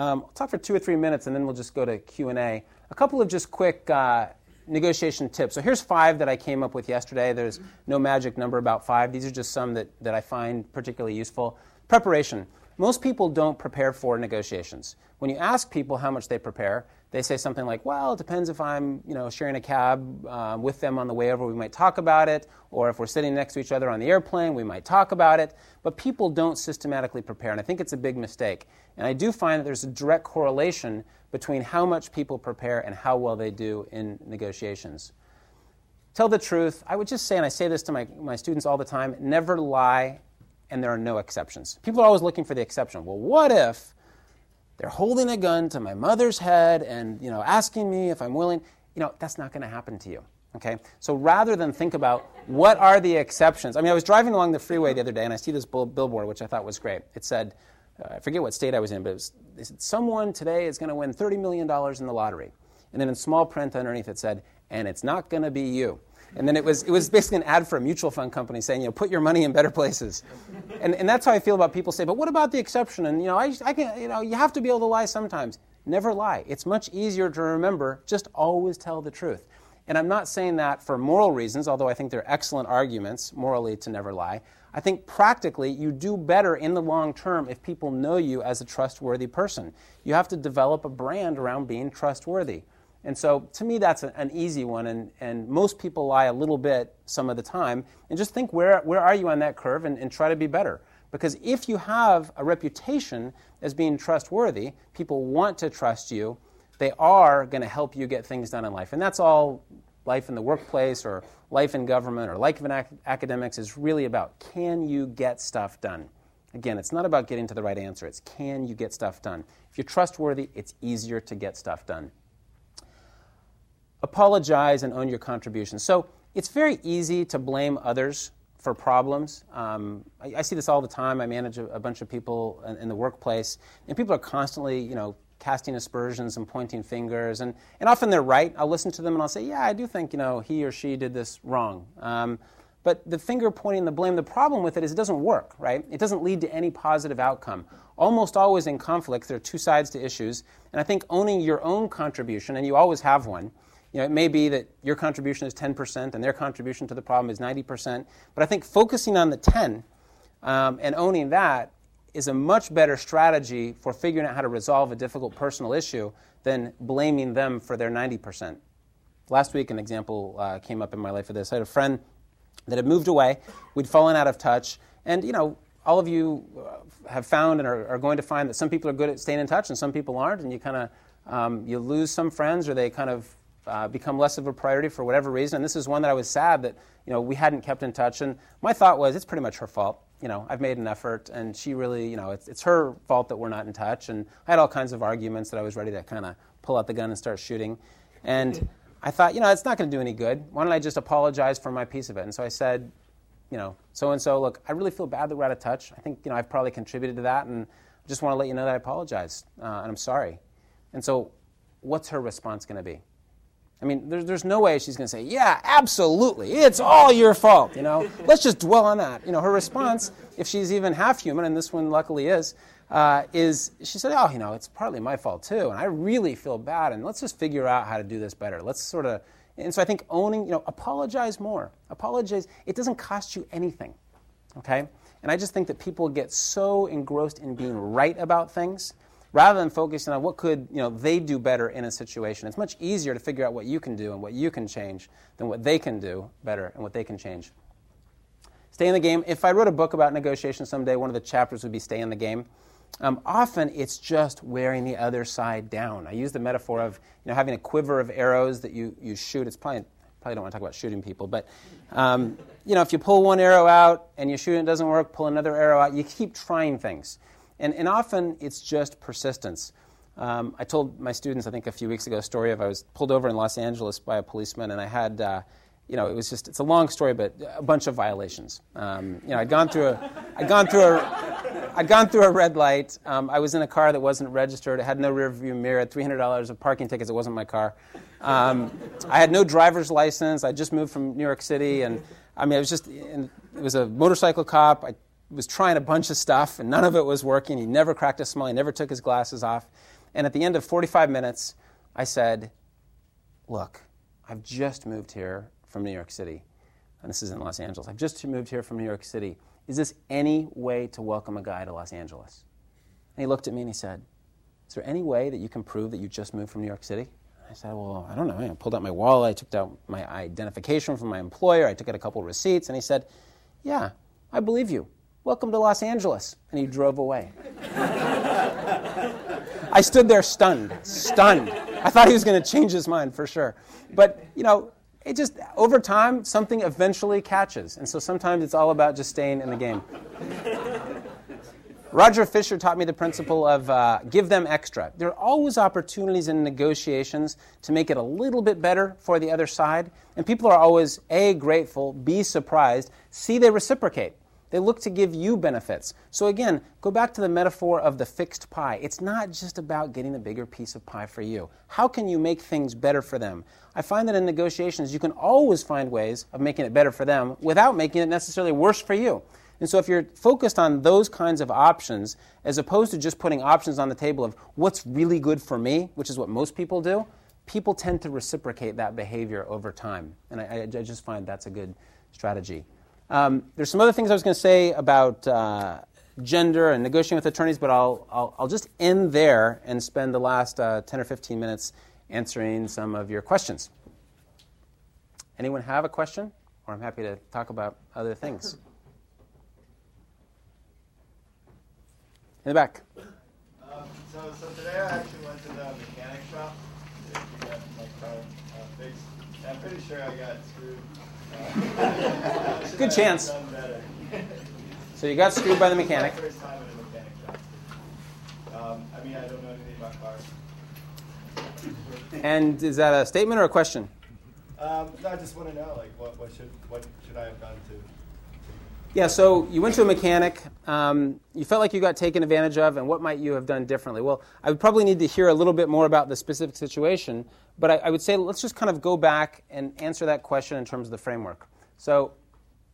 Um, I'll talk for two or three minutes, and then we'll just go to Q&A. A couple of just quick uh, negotiation tips. So here's five that I came up with yesterday. There's no magic number about five. These are just some that, that I find particularly useful. Preparation. Most people don't prepare for negotiations. When you ask people how much they prepare, they say something like, "Well, it depends if I'm, you know, sharing a cab uh, with them on the way over. We might talk about it, or if we're sitting next to each other on the airplane, we might talk about it." But people don't systematically prepare, and I think it's a big mistake. And I do find that there's a direct correlation between how much people prepare and how well they do in negotiations. Tell the truth. I would just say, and I say this to my, my students all the time never lie, and there are no exceptions. People are always looking for the exception. Well, what if they're holding a gun to my mother's head and you know, asking me if I'm willing? You know, that's not going to happen to you. Okay? So rather than think about what are the exceptions, I mean, I was driving along the freeway the other day and I see this billboard, which I thought was great. It said, uh, I forget what state I was in, but was, they said, someone today is going to win $30 million in the lottery. And then in small print underneath it said, and it's not going to be you. And then it was, it was basically an ad for a mutual fund company saying, you know, put your money in better places. And, and that's how I feel about people say, but what about the exception? And, you know, I, I can, you know, you have to be able to lie sometimes. Never lie. It's much easier to remember. Just always tell the truth. And I'm not saying that for moral reasons, although I think they're excellent arguments morally to never lie. I think practically you do better in the long term if people know you as a trustworthy person. You have to develop a brand around being trustworthy. And so to me, that's an easy one. And, and most people lie a little bit some of the time. And just think where, where are you on that curve and, and try to be better. Because if you have a reputation as being trustworthy, people want to trust you, they are going to help you get things done in life. And that's all life in the workplace or life in government or life in ac- academics is really about can you get stuff done? Again, it's not about getting to the right answer, it's can you get stuff done? If you're trustworthy, it's easier to get stuff done. Apologize and own your contribution. So it's very easy to blame others for problems. Um, I, I, see this all the time. I manage a, a bunch of people in, in, the workplace, and people are constantly, you know, casting aspersions and pointing fingers. And, and often they're right. I'll listen to them and I'll say, yeah, I do think, you know, he or she did this wrong. Um, but the finger pointing, the blame, the problem with it is it doesn't work, right? It doesn't lead to any positive outcome. Almost always in conflicts, there are two sides to issues. And I think owning your own contribution, and you always have one, you know, it may be that your contribution is 10% and their contribution to the problem is 90%. But I think focusing on the 10 um, and owning that is a much better strategy for figuring out how to resolve a difficult personal issue than blaming them for their 90%. Last week, an example uh, came up in my life of this. I had a friend that had moved away. We'd fallen out of touch. And, you know, all of you uh, have found and are, are going to find that some people are good at staying in touch and some people aren't. And you kind of um, you lose some friends or they kind of uh, become less of a priority for whatever reason. And this is one that I was sad that you know we hadn't kept in touch. And my thought was, it's pretty much her fault you know, I've made an effort, and she really, you know, it's, it's her fault that we're not in touch. And I had all kinds of arguments that I was ready to kind of pull out the gun and start shooting. And I thought, you know, it's not going to do any good. Why don't I just apologize for my piece of it? And so I said, you know, so and so, look, I really feel bad that we're out of touch. I think, you know, I've probably contributed to that, and I just want to let you know that I apologize, uh, and I'm sorry. And so, what's her response going to be? I mean, there's, there's no way she's going to say, yeah, absolutely, it's all your fault, you know. Let's just dwell on that. You know, her response, if she's even half human, and this one luckily is, uh, is she said, oh, you know, it's partly my fault too, and I really feel bad, and let's just figure out how to do this better. Let's sort of, and so I think owning, you know, apologize more. Apologize. It doesn't cost you anything, okay? And I just think that people get so engrossed in being right about things rather than focusing on what could you know, they do better in a situation. It's much easier to figure out what you can do and what you can change than what they can do better and what they can change. Stay in the game. If I wrote a book about negotiation someday, one of the chapters would be stay in the game. Um, often it's just wearing the other side down. I use the metaphor of you know, having a quiver of arrows that you, you shoot. It's probably, probably don't want to talk about shooting people, but um, you know, if you pull one arrow out and you shoot and it doesn't work, pull another arrow out. You keep trying things. And, and often it's just persistence. Um, I told my students, I think a few weeks ago, a story of I was pulled over in Los Angeles by a policeman, and I had, uh, you know, it was just, it's a long story, but a bunch of violations. Um, you know, I'd gone through a, I'd gone through a, I'd gone through a red light. Um, I was in a car that wasn't registered. It had no rear view mirror. Had $300 of parking tickets. It wasn't my car. Um, I had no driver's license. I just moved from New York City, and I mean, it was just, it was a motorcycle cop. I was trying a bunch of stuff, and none of it was working. He never cracked a smile. He never took his glasses off. And at the end of 45 minutes, I said, Look, I've just moved here from New York City. And this is in Los Angeles. I've just moved here from New York City. Is this any way to welcome a guy to Los Angeles? And he looked at me and he said, Is there any way that you can prove that you just moved from New York City? I said, Well, I don't know. I pulled out my wallet. I took out my identification from my employer. I took out a couple of receipts. And he said, Yeah, I believe you. Welcome to Los Angeles. And he drove away. I stood there stunned, stunned. I thought he was going to change his mind for sure. But, you know, it just, over time, something eventually catches. And so sometimes it's all about just staying in the game. Roger Fisher taught me the principle of uh, give them extra. There are always opportunities in negotiations to make it a little bit better for the other side. And people are always A, grateful, B, surprised, C, they reciprocate. They look to give you benefits. So, again, go back to the metaphor of the fixed pie. It's not just about getting a bigger piece of pie for you. How can you make things better for them? I find that in negotiations, you can always find ways of making it better for them without making it necessarily worse for you. And so, if you're focused on those kinds of options, as opposed to just putting options on the table of what's really good for me, which is what most people do, people tend to reciprocate that behavior over time. And I, I just find that's a good strategy. Um, there's some other things I was going to say about uh, gender and negotiating with attorneys, but I'll, I'll, I'll, just end there and spend the last uh, 10 or 15 minutes answering some of your questions. Anyone have a question? Or I'm happy to talk about other things. In the back. Um, so, so today I actually went to the mechanic shop to get my car uh, fixed. And I'm pretty sure I got screwed. Good chance. so you got screwed by the mechanic. First time in a mechanic shop. Um, I mean, I don't know anything about cars. And is that a statement or a question? Um, no, I just want to know, like, what, what should what should I have done to yeah, so you went to a mechanic. Um, you felt like you got taken advantage of, and what might you have done differently? Well, I would probably need to hear a little bit more about the specific situation, but I, I, would say let's just kind of go back and answer that question in terms of the framework. So,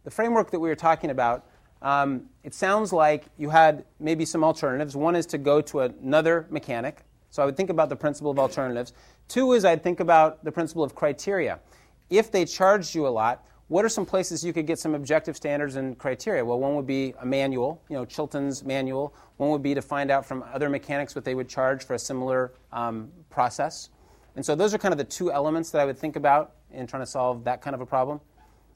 the framework that we were talking about, um, it sounds like you had maybe some alternatives. One is to go to another mechanic. So, I would think about the principle of alternatives. Two is I'd think about the principle of criteria. If they charged you a lot, what are some places you could get some objective standards and criteria? Well, one would be a manual, you know, Chilton's manual. One would be to find out from other mechanics what they would charge for a similar um, process. And so those are kind of the two elements that I would think about in trying to solve that kind of a problem.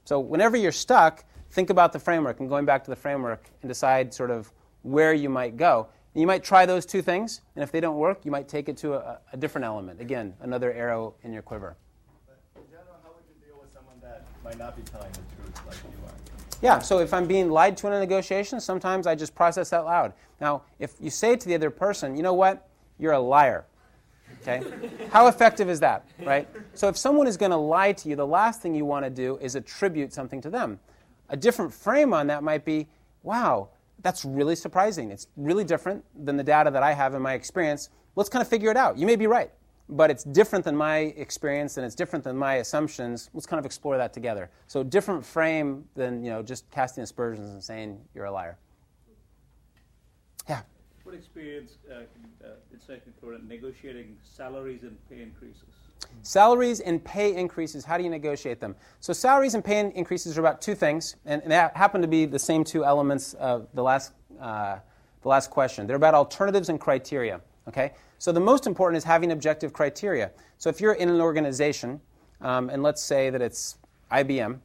So whenever you're stuck, think about the framework and going back to the framework and decide sort of where you might go. You might try those two things, and if they don't work, you might take it to a, a different element. Again, another arrow in your quiver. In general, how would you deal with someone that might not be telling the truth like you are. Yeah, so if I'm being lied to in a negotiation, sometimes I just process out loud. Now, if you say to the other person, you know what, you're a liar. Okay? How effective is that, right? So if someone is going to lie to you, the last thing you want to do is attribute something to them. A different frame on that might be, wow, that's really surprising. It's really different than the data that I have in my experience. Let's kind of figure it out. You may be right but it's different than my experience and it's different than my assumptions. Let's kind of explore that together. So different frame than you know just casting aspersions and saying you're a liar. Yeah. What experience uh, uh, insight included negotiating salaries and pay increases? Salaries and pay increases. How do you negotiate them? So salaries and pay increases are about two things, and, and they happen to be the same two elements of the last uh, the last question. They're about alternatives and criteria. Okay. So the most important is having objective criteria. So if you're in an organization, um, and let's say that it's IBM,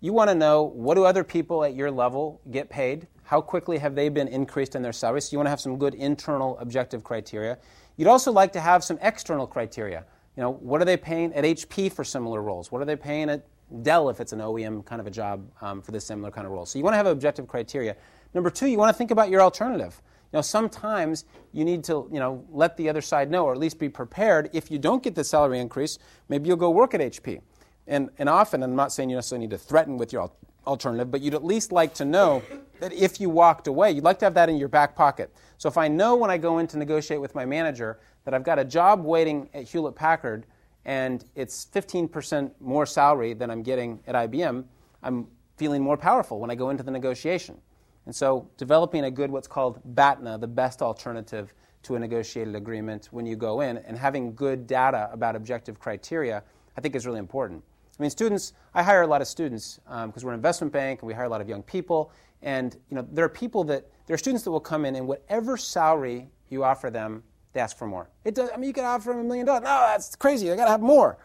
you want to know what do other people at your level get paid? How quickly have they been increased in their salary? So you want to have some good internal objective criteria. You'd also like to have some external criteria. You know, what are they paying at HP for similar roles? What are they paying at Dell if it's an OEM kind of a job um, for this similar kind of role? So you want to have objective criteria. Number two, you want to think about your alternative. You know, sometimes you need to, you know, let the other side know, or at least be prepared. If you don't get the salary increase, maybe you'll go work at HP. And, and often, I'm not saying you necessarily need to threaten with your alternative, but you'd at least like to know that if you walked away, you'd like to have that in your back pocket. So if I know when I go in to negotiate with my manager that I've got a job waiting at Hewlett Packard and it's 15% more salary than I'm getting at IBM, I'm feeling more powerful when I go into the negotiation. And so, developing a good, what's called BATNA, the best alternative to a negotiated agreement when you go in, and having good data about objective criteria, I think is really important. I mean, students, I hire a lot of students because um, we're an investment bank and we hire a lot of young people. And you know, there are people that, there are students that will come in and whatever salary you offer them, they ask for more. It does, I mean, you can offer them a million dollars. No, that's crazy. I got to have more.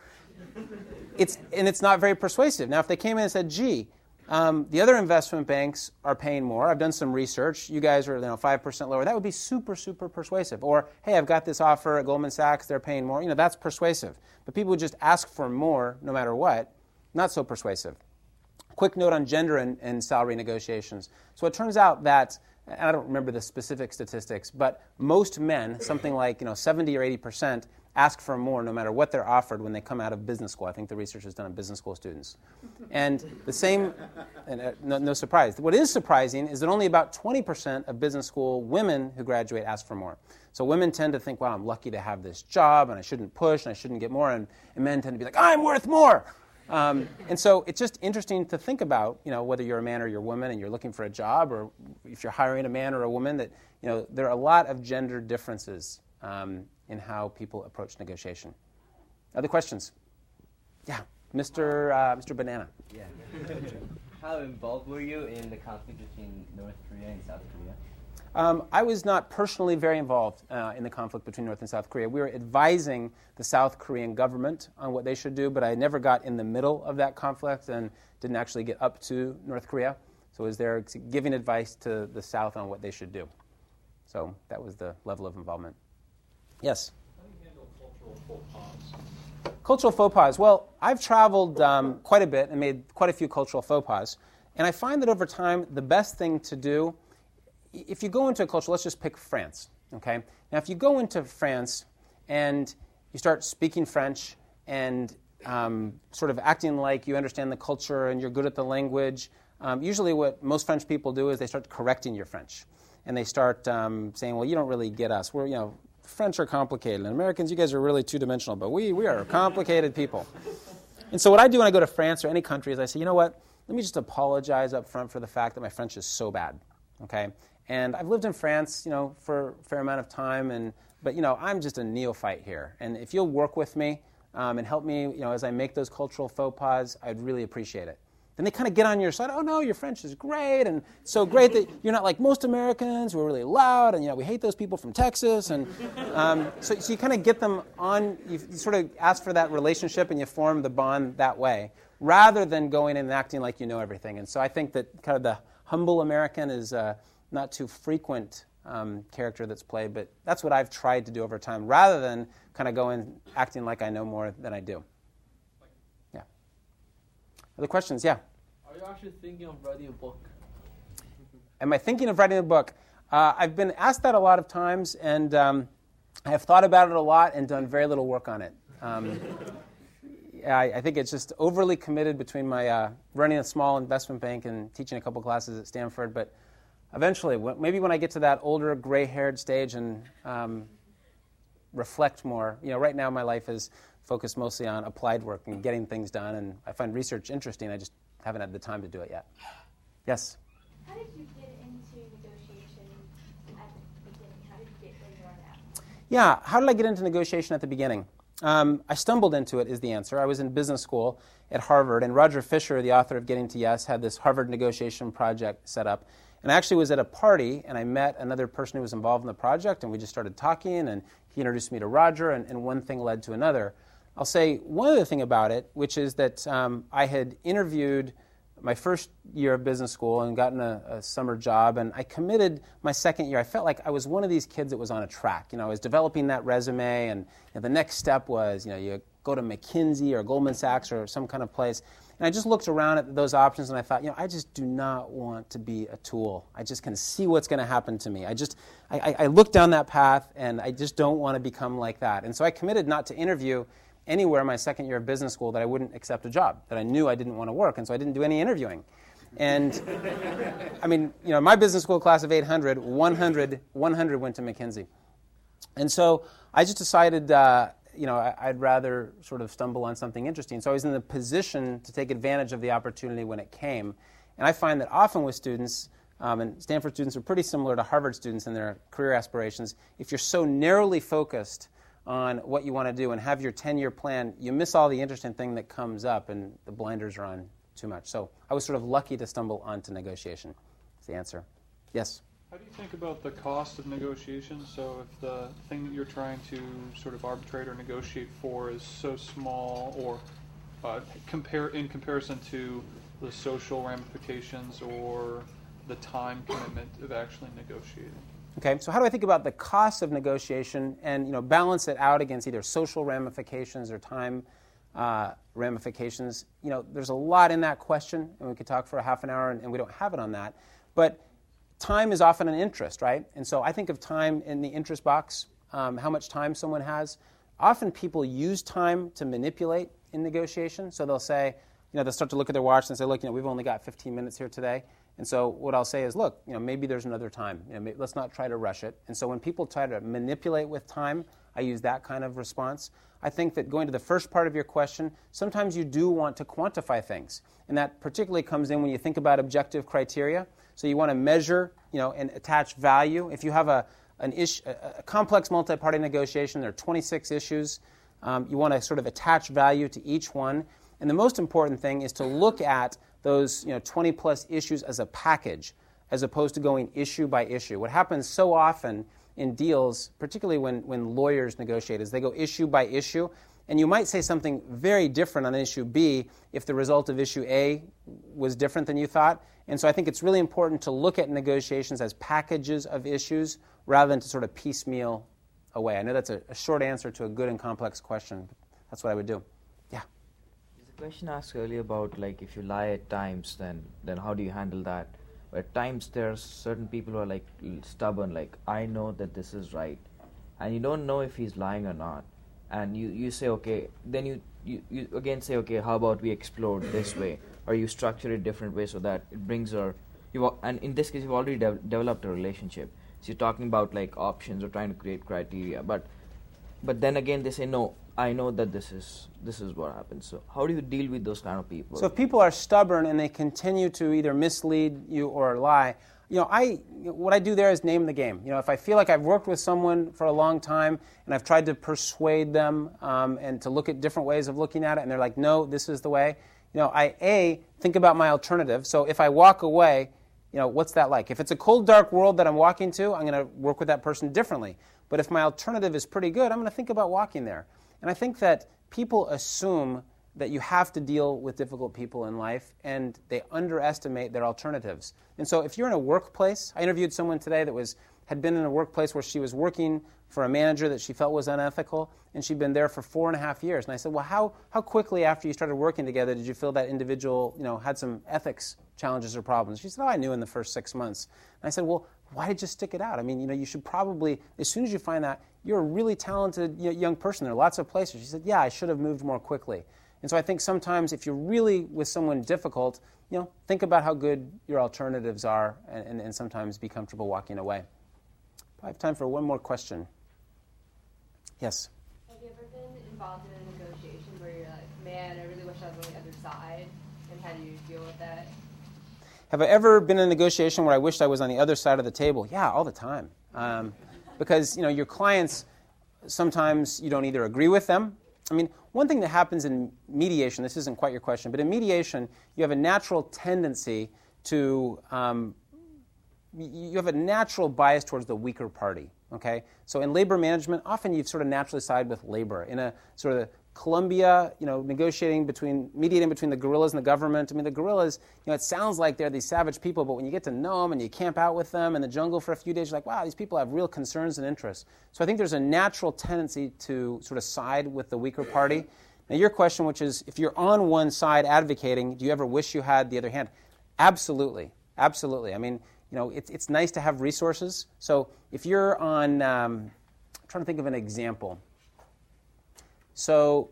it's, and it's not very persuasive. Now, if they came in and said, gee, um, the other investment banks are paying more. I've done some research. You guys are you know, 5% lower. That would be super, super persuasive. Or, hey, I've got this offer at Goldman Sachs. They're paying more. You know, that's persuasive. But people would just ask for more no matter what. Not so persuasive. Quick note on gender and, and salary negotiations. So it turns out that, I don't remember the specific statistics, but most men, something like you know, 70 or 80%, ask for more no matter what they're offered when they come out of business school. I think the research is done on business school students. And the same, and uh, no, no, surprise. What is surprising is that only about 20% of business school women who graduate ask for more. So women tend to think, wow, I'm lucky to have this job and I shouldn't push and I shouldn't get more. And, and men tend to be like, I'm worth more. Um, and so it's just interesting to think about, you know, whether you're a man or you're a woman and you're looking for a job or if you're hiring a man or a woman, that, you know, there are a lot of gender differences um, in how people approach negotiation. Other questions? Yeah, Mr. Uh, Mr. Banana. Yeah. How involved were you in the conflict between North Korea and South Korea? Um, I was not personally very involved uh, in the conflict between North and South Korea. We were advising the South Korean government on what they should do, but I never got in the middle of that conflict and didn't actually get up to North Korea. So I was there giving advice to the South on what they should do. So that was the level of involvement. Yes? How do you handle cultural faux pas? Cultural faux pas. Well, I've traveled um, quite a bit and made quite a few cultural faux pas. And I find that over time, the best thing to do, if you go into a culture, let's just pick France, okay? Now, if you go into France and you start speaking French and um, sort of acting like you understand the culture and you're good at the language, um, usually what most French people do is they start correcting your French. And they start um, saying, well, you don't really get us. We're, you know, French are complicated. And Americans, you guys are really two dimensional, but we, we are complicated people. And so, what I do when I go to France or any country is I say, you know what? Let me just apologize up front for the fact that my French is so bad. Okay? And I've lived in France, you know, for a fair amount of time, and but you know, I'm just a neophyte here. And if you'll work with me um, and help me, you know, as I make those cultural faux pas, I'd really appreciate it then they kind of get on your side. Oh no, your French is great, and so great that you're not like most Americans who are really loud, and you know we hate those people from Texas, and um, so, so you kind of get them on. You, you sort of ask for that relationship, and you form the bond that way, rather than going in and acting like you know everything. And so I think that kind of the humble American is uh, not too frequent um, character that's played, but that's what I've tried to do over time, rather than kind of going acting like I know more than I do. Other questions? Yeah. Are you actually thinking of writing a book? Am I thinking of writing a book? Uh, I've been asked that a lot of times, and um, I have thought about it a lot and done very little work on it. Um, I, I, think it's just overly committed between my uh, running a small investment bank and teaching a couple classes at Stanford. But eventually, maybe when I get to that older, gray-haired stage and um, reflect more. You know, right now my life is focused mostly on applied work and getting things done. And I find research interesting. I just haven't had the time to do it yet. Yes? How did you get into negotiation at the beginning? How did you get where you are now? Yeah, how did I get into negotiation at the beginning? Um, I stumbled into it, is the answer. I was in business school at Harvard, and Roger Fisher, the author of Getting to Yes, had this Harvard negotiation project set up. And I actually was at a party, and I met another person who was involved in the project, and we just started talking, and he introduced me to Roger, and, and one thing led to another. I'll say one other thing about it, which is that um, I had interviewed my first year of business school and gotten a, a, summer job, and I committed my second year. I felt like I was one of these kids that was on a track. You know, I was developing that resume, and you know, the next step was, you know, you go to McKinsey or Goldman Sachs or some kind of place. And I just looked around at those options, and I thought, you know, I just do not want to be a tool. I just can see what's going to happen to me. I just, I, I looked down that path, and I just don't want to become like that. And so I committed not to interview anywhere in my second year of business school that I wouldn't accept a job, that I knew I didn't want to work, and so I didn't do any interviewing. And I mean, you know, my business school class of 800, 100, 100 went to McKinsey. And so I just decided, uh, you know, I, would rather sort of stumble on something interesting. So I was in the position to take advantage of the opportunity when it came. And I find that often with students, um, and Stanford students are pretty similar to Harvard students in their career aspirations, if you're so narrowly focused on what you want to do and have your 10 year plan, you miss all the interesting thing that comes up and the blinders are on too much. So I was sort of lucky to stumble onto negotiation. That's the answer. Yes? How do you think about the cost of negotiation? So if the thing that you're trying to sort of arbitrate or negotiate for is so small or uh, compare in comparison to the social ramifications or the time commitment of actually negotiating? Okay, so how do I think about the cost of negotiation and you know balance it out against either social ramifications or time uh, ramifications? You know, there's a lot in that question, and we could talk for a half an hour, and, and we don't have it on that. But time is often an interest, right? And so I think of time in the interest box, um, how much time someone has. Often people use time to manipulate in negotiation. So they'll say, you know, they'll start to look at their watch and say, look, you know, we've only got 15 minutes here today. And so what I'll say is, look, you know, maybe there's another time. You know, maybe, let's not try to rush it. And so when people try to manipulate with time, I use that kind of response. I think that going to the first part of your question, sometimes you do want to quantify things. And that particularly comes in when you think about objective criteria. So you want to measure, you know, and attach value. If you have a, an issue, a complex multi-party negotiation, there are 26 issues. Um, you want to sort of attach value to each one. And the most important thing is to look at those you know, 20 plus issues as a package as opposed to going issue by issue. What happens so often in deals, particularly when, when lawyers negotiate, is they go issue by issue. And you might say something very different on issue B if the result of issue A was different than you thought. And so I think it's really important to look at negotiations as packages of issues rather than to sort of piecemeal away. I know that's a, a short answer to a good and complex question. That's what I would do. Question asked earlier about like if you lie at times, then then how do you handle that? At times there are certain people who are like stubborn, like I know that this is right, and you don't know if he's lying or not. And you, you say okay then you, you, you again say okay how about we explore this way? Or you structure it different way so that it brings our you and in this case you've already de- developed a relationship. So you're talking about like options or trying to create criteria but but then again they say no I know that this is this is what happens. So how do you deal with those kind of people? So if people are stubborn and they continue to either mislead you or lie, you know, I what I do there is name the game. You know, if I feel like I've worked with someone for a long time and I've tried to persuade them um, and to look at different ways of looking at it, and they're like, "No, this is the way." You know, I a think about my alternative. So if I walk away, you know, what's that like? If it's a cold, dark world that I'm walking to, I'm going to work with that person differently. But if my alternative is pretty good, I'm going to think about walking there. And I think that people assume that you have to deal with difficult people in life and they underestimate their alternatives. And so if you're in a workplace, I interviewed someone today that was had been in a workplace where she was working for a manager that she felt was unethical, and she'd been there for four and a half years. And I said, Well, how, how quickly after you started working together did you feel that individual you know, had some ethics challenges or problems? She said, Oh, I knew in the first six months. And I said, Well, why did you stick it out? I mean, you know, you should probably, as soon as you find that, you're a really talented young person. There are lots of places. She said, Yeah, I should have moved more quickly. And so I think sometimes if you're really with someone difficult, you know, think about how good your alternatives are and, and, and sometimes be comfortable walking away. I have time for one more question. Yes? Have you ever been involved in a negotiation where you're like, man, I really wish I was on the other side? And how do you deal with that? Have I ever been in a negotiation where I wished I was on the other side of the table? Yeah, all the time. Um, because, you know, your clients, sometimes you don't either agree with them I mean, one thing that happens in mediation, this isn't quite your question, but in mediation, you have a natural tendency to, um, you have a natural bias towards the weaker party. Okay? So in labor management, often you sort of naturally side with labor. In a sort of Colombia, you know, negotiating between, mediating between the guerrillas and the government. I mean, the guerrillas, you know, it sounds like they're these savage people, but when you get to know them and you camp out with them in the jungle for a few days, you're like, wow, these people have real concerns and interests. So I think there's a natural tendency to sort of side with the weaker party. Now, your question, which is, if you're on one side advocating, do you ever wish you had the other hand? Absolutely, absolutely. I mean, you know, it's, it's nice to have resources. So if you're on, um, I'm trying to think of an example. So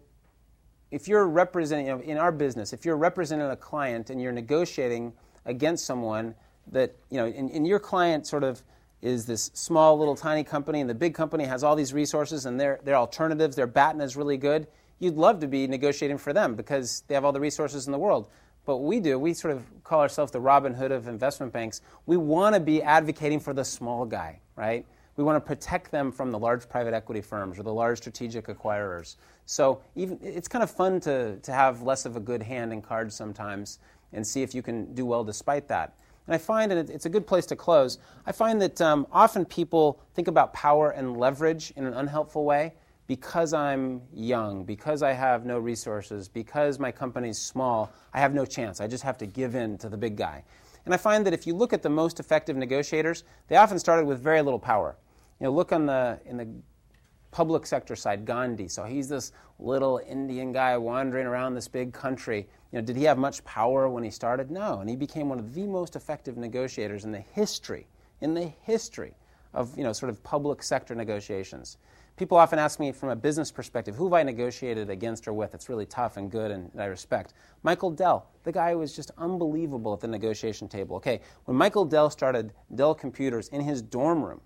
if you're representing, you know, in our business, if you're representing a client and you're negotiating against someone that, you know, and, and your client sort of is this small little tiny company and the big company has all these resources and their, their alternatives, their BATNA is really good, you'd love to be negotiating for them because they have all the resources in the world. But we do, we sort of call ourselves the Robin Hood of investment banks. We want to be advocating for the small guy, right? We want to protect them from the large private equity firms or the large strategic acquirers. So even it's kind of fun to, to have less of a good hand in cards sometimes and see if you can do well despite that. And I find, and it's a good place to close, I find that um, often people think about power and leverage in an unhelpful way because I'm young, because I have no resources, because my company's small, I have no chance. I just have to give in to the big guy. And I find that if you look at the most effective negotiators, they often started with very little power. You know, look on the in the public sector side, Gandhi. So he's this little Indian guy wandering around this big country. You know, did he have much power when he started? No, and he became one of the most effective negotiators in the history, in the history of you know sort of public sector negotiations. People often ask me from a business perspective, who have I negotiated against or with? It's really tough and good and, and I respect. Michael Dell, the guy who was just unbelievable at the negotiation table. Okay, when Michael Dell started Dell Computers in his dorm room,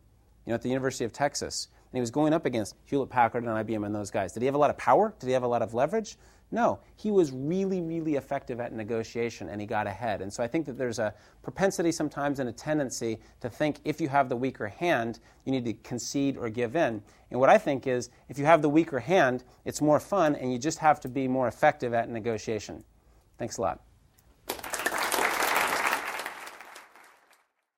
you know, at the University of Texas. And he was going up against Hewlett Packard and IBM and those guys. Did he have a lot of power? Did he have a lot of leverage? No, he was really, really effective at negotiation and he got ahead. And so I think that there's a propensity sometimes and a tendency to think if you have the weaker hand, you need to concede or give in. And what I think is if you have the weaker hand, it's more fun and you just have to be more effective at negotiation. Thanks a lot.